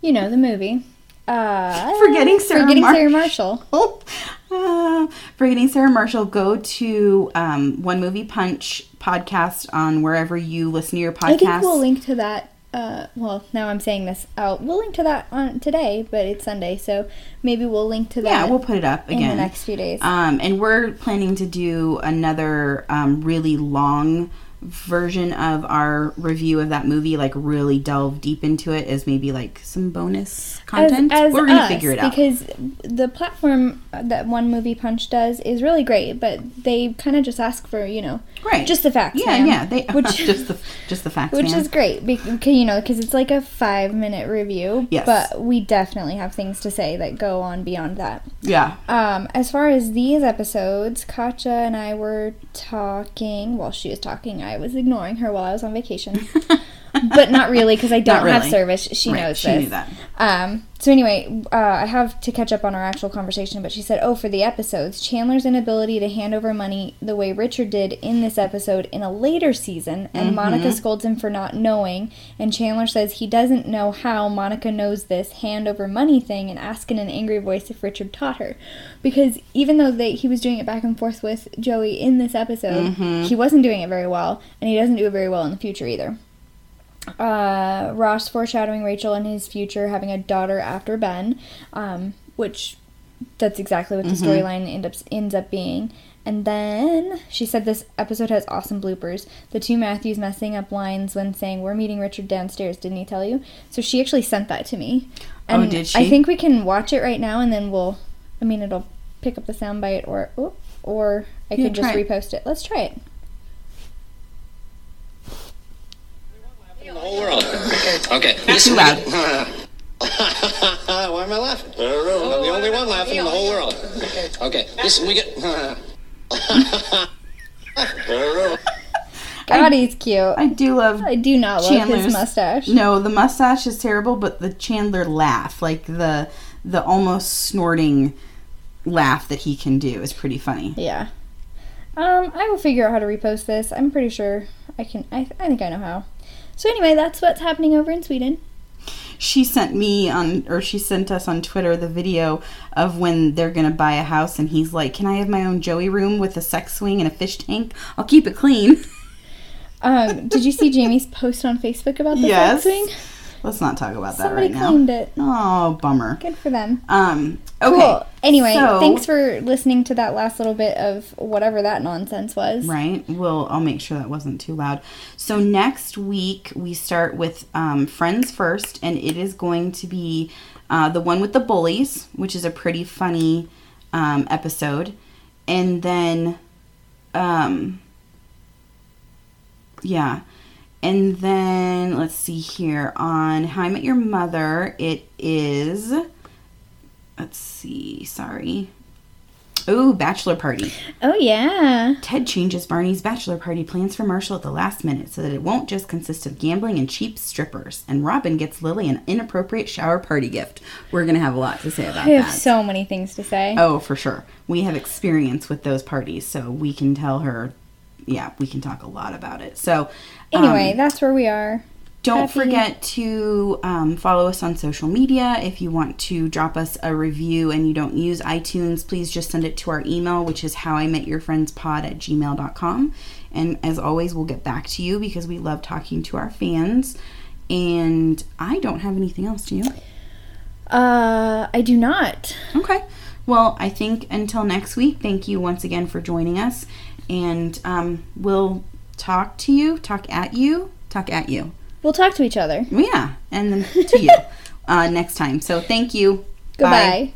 You know, the movie. Uh, Forgetting Sarah Forgetting Mar- Sarah Marshall. Oh, uh, forgetting Sarah Marshall, go to um, One Movie Punch podcast on wherever you listen to your podcast. I think we'll link to that. Uh, well, now I'm saying this out. We'll link to that on today, but it's Sunday, so maybe we'll link to that. yeah, we'll put it up again in the next few days. Um, and we're planning to do another um, really long version of our review of that movie, like really delve deep into it as maybe like some bonus content. As, as we're gonna us, figure it out. because the platform that One Movie Punch does is really great, but they kind of just ask for you know right. just the facts. yeah, ma'am, yeah. They which just the just the facts, which man. is great because you know because it's like a five minute review. Yes. but we definitely have things to say that go on beyond that. yeah. Um, as far as these episodes, Katja and I were talking. While she was talking, I was ignoring her while I was on vacation. but not really because I don't Not have service. She Right, knows she this. knew that. Um, so anyway, uh, I have to catch up on our actual conversation, but she said, "Oh, for the episodes, Chandler's inability to hand over money the way Richard did in this episode in a later season, and Mm-hmm. Monica scolds him for not knowing, and Chandler says he doesn't know how Monica knows this hand over money thing, and asks in an angry voice if Richard taught her, because even though they he was doing it back and forth with Joey in this episode, Mm-hmm. he wasn't doing it very well, and he doesn't do it very well in the future either." Uh, Ross foreshadowing Rachel and his future having a daughter after Ben, um, which that's exactly what the storyline end up, ends up being. And then she said this episode has awesome bloopers. The two Matthews messing up lines when saying, We're meeting Richard downstairs, didn't he tell you? So she actually sent that to me. Oh, And did I think we can watch it right now and then we'll, I mean, it'll pick up the soundbite or, oh, or I Yeah, could just repost it. Let's try it. the whole world. Okay. This Too loud. Why am I laughing? I don't know. I'm the only one laughing in the whole world. Okay. This we get. I don't know. God, he's cute. I do love I do not love Chandler's his mustache. No, the mustache is terrible, but the Chandler laugh, like the the almost snorting laugh that he can do is pretty funny. Yeah. Um, I will figure out how to repost this. I'm pretty sure I can. I, I think I know how. So anyway, that's what's happening over in Sweden. She sent me on or she sent us on Twitter the video of when they're going to buy a house and he's like, "Can I have my own Joey room with a sex swing and a fish tank? I'll keep it clean." Um, did you see Jamie's post on Facebook about the Yes. sex swing? Let's not talk about that Somebody right now. claimed it. Oh, bummer. Good for them. Um okay. Cool. Anyway, so- thanks for listening to that last little bit of whatever that nonsense was. Right. Well, I'll make sure that wasn't too loud. So next week we start with um, Friends First, and it is going to be uh, the one with the bullies, which is a pretty funny um, episode, and then, um, yeah, and then let's see here on How I Met Your Mother, it is. Let's see. Sorry. Oh, bachelor party. Oh yeah. Ted changes Barney's bachelor party plans for Marshall at the last minute so that it won't just consist of gambling and cheap strippers. And Robin gets Lily an inappropriate shower party gift. We're going to have a lot to say about that. I have that. so many things to say. oh, for sure. We have experience with those parties, so we can tell her, yeah, we can talk a lot about it. So, anyway, um, that's where we are. don't happy- forget to um, follow us on social media. If you want to drop us a review and you don't use iTunes, please just send it to our email, which is how I met your friends pod at gmail.com. And as always, we'll get back to you because we love talking to our fans. And I don't have anything else, do you? Uh, I do not. Okay. Well, I think until next week, thank you once again for joining us. And um, we'll talk to you, talk at you, talk at you. We'll talk to each other. Yeah, and then to you uh, next time. So thank you. Bye. Goodbye.